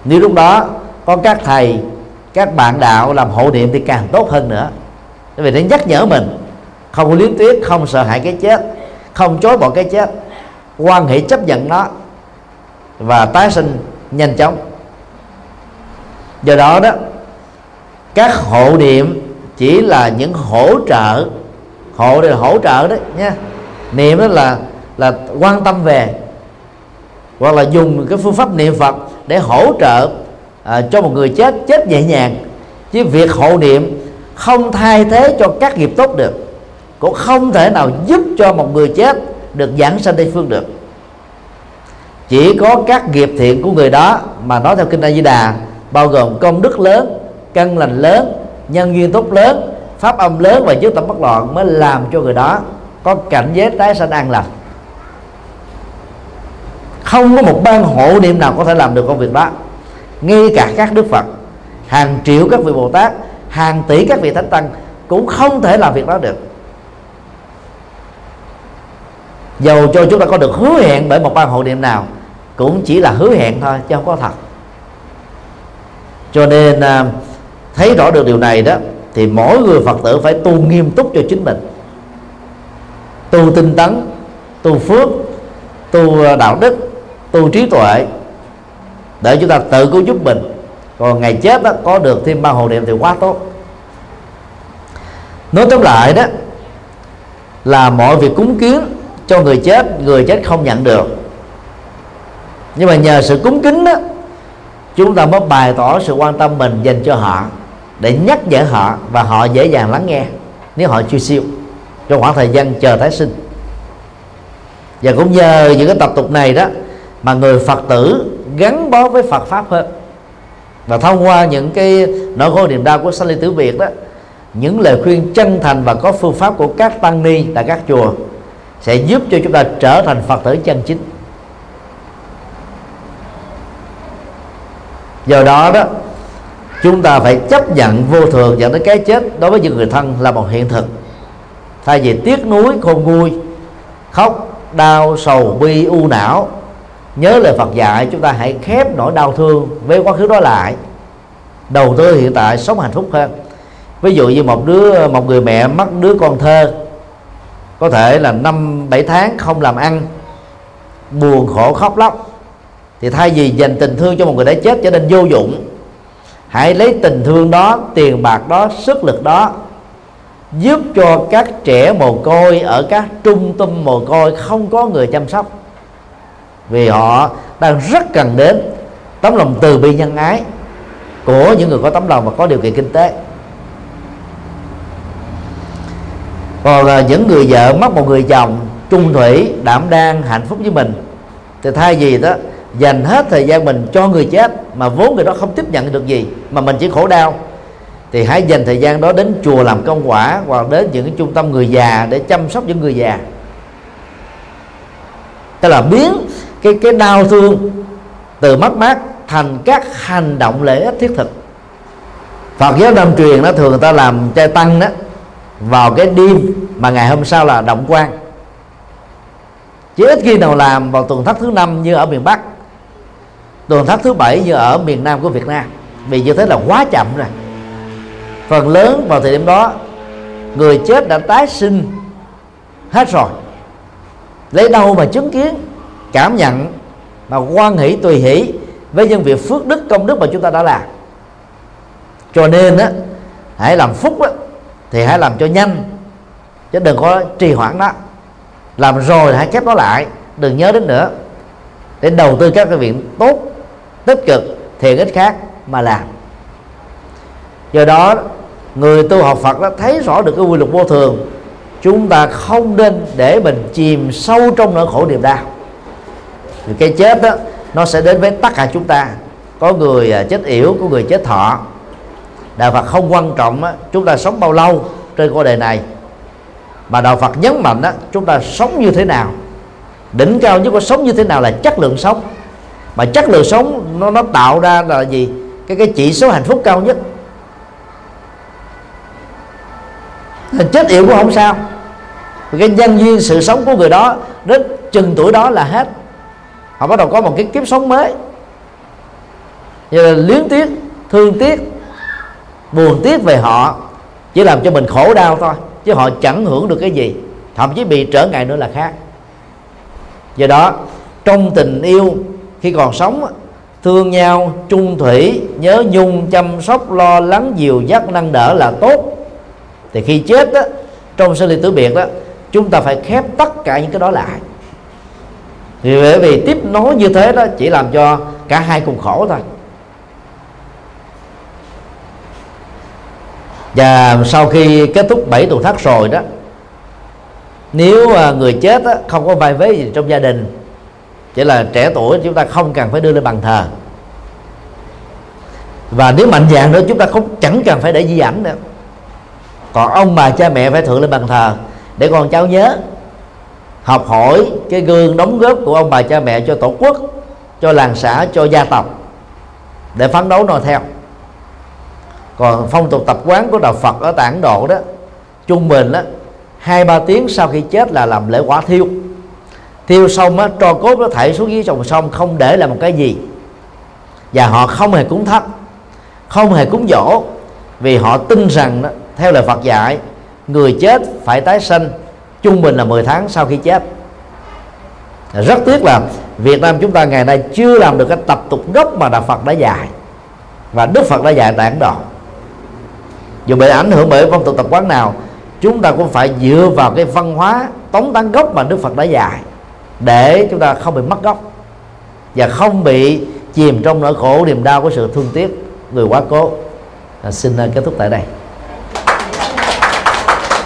Nếu lúc đó, có các thầy, các bạn đạo làm hộ niệm thì càng tốt hơn nữa. Bởi vì để nhắc nhở mình, không luyến tiếc, không sợ hãi cái chết, không chối bỏ cái chết, quan hệ chấp nhận nó và tái sinh nhanh chóng. Do đó đó, các hộ niệm chỉ là những hỗ trợ. Hộ đây là hỗ trợ đấy nha. Niệm đó là là quan tâm về hoặc là dùng cái phương pháp niệm phật để hỗ trợ à, cho một người chết chết nhẹ nhàng. Chứ việc hộ niệm không thay thế cho các nghiệp tốt được cũng không thể nào giúp cho một người chết được giảng sanh tây phương được. Chỉ có các nghiệp thiện của người đó mà nói theo kinh A Di Đà bao gồm công đức lớn căn lành lớn nhân duyên tốt lớn, pháp âm lớn và trước tâm bất loạn mới làm cho người đó có cảnh giới tái sanh an lành. Không có một ban hộ niệm nào có thể làm được công việc đó. Ngay cả các đức phật, hàng triệu các vị bồ tát, hàng tỷ các vị thánh tăng cũng không thể làm việc đó được. Dầu cho chúng ta có được hứa hẹn bởi một ban hộ niệm nào, cũng chỉ là hứa hẹn thôi, chứ không có thật. Cho nên à, thấy rõ được điều này đó, thì mỗi người phật tử phải tu nghiêm túc cho chính mình. Tu tinh tấn, tu phước, tu ờ, đạo đức, tu trí tuệ, để chúng ta tự cứu giúp mình. Còn ngày chết đó, có được thêm ba hồ niệm thì quá tốt. Nói tóm lại đó, là mọi việc cúng kiến cho người chết người chết không nhận được. Nhưng mà nhờ sự cúng kính đó, chúng ta mới bày tỏ sự quan tâm mình dành cho họ để nhắc nhở họ và họ dễ dàng lắng nghe nếu họ chưa siêu trong khoảng thời gian chờ tái sinh. Và cũng nhờ những cái tập tục này đó mà người phật tử gắn bó với phật pháp hơn. Và thông qua những cái nỗi khổ niềm đau của sanh ly Tử Việt đó, những lời khuyên chân thành và có phương pháp của các tăng ni tại các chùa sẽ giúp cho chúng ta trở thành Phật tử chân chính. Do đó đó chúng ta phải chấp nhận vô thường dẫn đến cái chết đối với những người thân là một hiện thực. Thay vì tiếc nuối, khôn nguôi, khóc, đau, sầu, bi, u não, nhớ lời Phật dạy, chúng ta hãy khép nỗi đau thương với quá khứ đó lại. Đầu tư hiện tại, sống hạnh phúc hơn. Ví dụ như một đứa, một người mẹ mất đứa con thơ, có thể là năm, bảy tháng không làm ăn, buồn khổ khóc lóc, thì thay vì dành tình thương cho một người đã chết trở nên vô dụng hãy lấy tình thương đó, tiền bạc đó, sức lực đó giúp cho các trẻ mồ côi ở các trung tâm mồ côi không có người chăm sóc. Vì họ đang rất cần đến tấm lòng từ bi nhân ái của những người có tấm lòng và có điều kiện kinh tế. Còn là những người vợ mất một người chồng, trung thủy, đảm đang, hạnh phúc với mình, thì thay vì đó dành hết thời gian mình cho người chết mà vốn người đó không tiếp nhận được gì, mà mình chỉ khổ đau. Thì hãy dành thời gian đó đến chùa làm công quả hoặc đến những cái trung tâm người già để chăm sóc những người già. Tức là biến cái cái đau thương từ mất mát thành các hành động lợi ích thiết thực. Phật giáo Nam truyền nó thường người ta làm chay tăng đó, vào cái đêm mà ngày hôm sau là động quan. Chứ ít khi nào làm vào tuần thất thứ năm như ở miền Bắc tuần tháp thứ bảy như ở miền Nam của Việt Nam. Vì như thế là quá chậm rồi. Phần lớn vào thời điểm đó, người chết đã tái sinh hết rồi. Lấy đâu mà chứng kiến, cảm nhận mà quan hỷ, tùy hỷ với nhân việc phước đức, công đức mà chúng ta đã làm. Cho nên á, hãy làm phúc á, thì hãy làm cho nhanh, chứ đừng có trì hoãn đó làm rồi hãy khép nó lại, đừng nhớ đến nữa. Để đầu tư các cái việc tốt tích cực thiện ích khác mà làm. Do đó người tu học Phật đã thấy rõ được cái quy luật vô thường chúng ta không nên để mình chìm sâu trong nỗi khổ niềm đau. Vì cái chết đó nó sẽ đến với tất cả chúng ta. Có người à, chết yểu có người chết thọ. Đạo phật không quan trọng đó, chúng ta sống bao lâu trên cuộc đời này. Mà đạo phật nhấn mạnh đó chúng ta sống như thế nào. Đỉnh cao nhất của sống như thế nào là chất lượng sống mà chất lượng sống nó nó tạo ra là gì? Cái cái chỉ số hạnh phúc cao nhất. Chết yểu cũng không sao. Vì cái nhân duyên sự sống của người đó, đến chừng tuổi đó là hết. Họ bắt đầu có một cái kiếp sống mới. Như là luyến tiếc, thương tiếc, buồn tiếc về họ, chỉ làm cho mình khổ đau thôi, chứ họ chẳng hưởng được cái gì. Thậm chí bị trở ngại nữa là khác. Do đó, trong tình yêu khi còn sống thương nhau trung thủy nhớ nhung chăm sóc lo lắng dìu dắt nâng đỡ là tốt. Thì khi chết đó, trong sinh ly tử biệt đó chúng ta phải khép tất cả những cái đó lại. Vì bởi vì tiếp nối như thế đó chỉ làm cho cả hai cùng khổ thôi. Và sau khi kết thúc bảy tuần thất rồi đó nếu à, người chết đó, không có vai vế gì trong gia đình chỉ là trẻ tuổi chúng ta không cần phải đưa lên bàn thờ. Và nếu mạnh dạng nữa, chúng ta không chẳng cần phải để di ảnh nữa. Còn ông bà cha mẹ phải thượng lên bàn thờ để con cháu nhớ, học hỏi cái gương đóng góp của ông bà cha mẹ cho tổ quốc, cho làng xã, cho gia tộc để phấn đấu noi theo. Còn phong tục tập quán của đạo Phật ở tại Ấn Độ đó, trung bình đó, hai ba tiếng sau khi chết là làm lễ quả thiêu thiêu xong á tro cốt nó thảy xuống dưới dòng sông không để lại một cái gì. Và họ không hề cúng thất không hề cúng dỗ vì họ tin rằng đó, theo lời Phật dạy người chết phải tái sinh trung bình là 10 tháng sau khi chết. Rất tiếc là Việt Nam chúng ta ngày nay chưa làm được cái tập tục gốc mà Đạo Phật đã dạy và Đức Phật đã dạy tại Ấn Độ. Dù bị ảnh hưởng bởi phong tục tập quán nào chúng ta cũng phải dựa vào cái văn hóa tống tán gốc mà Đức Phật đã dạy để chúng ta không bị mất gốc và không bị chìm trong nỗi khổ niềm đau của sự thương tiếc người quá cố. À, xin à, kết thúc tại đây.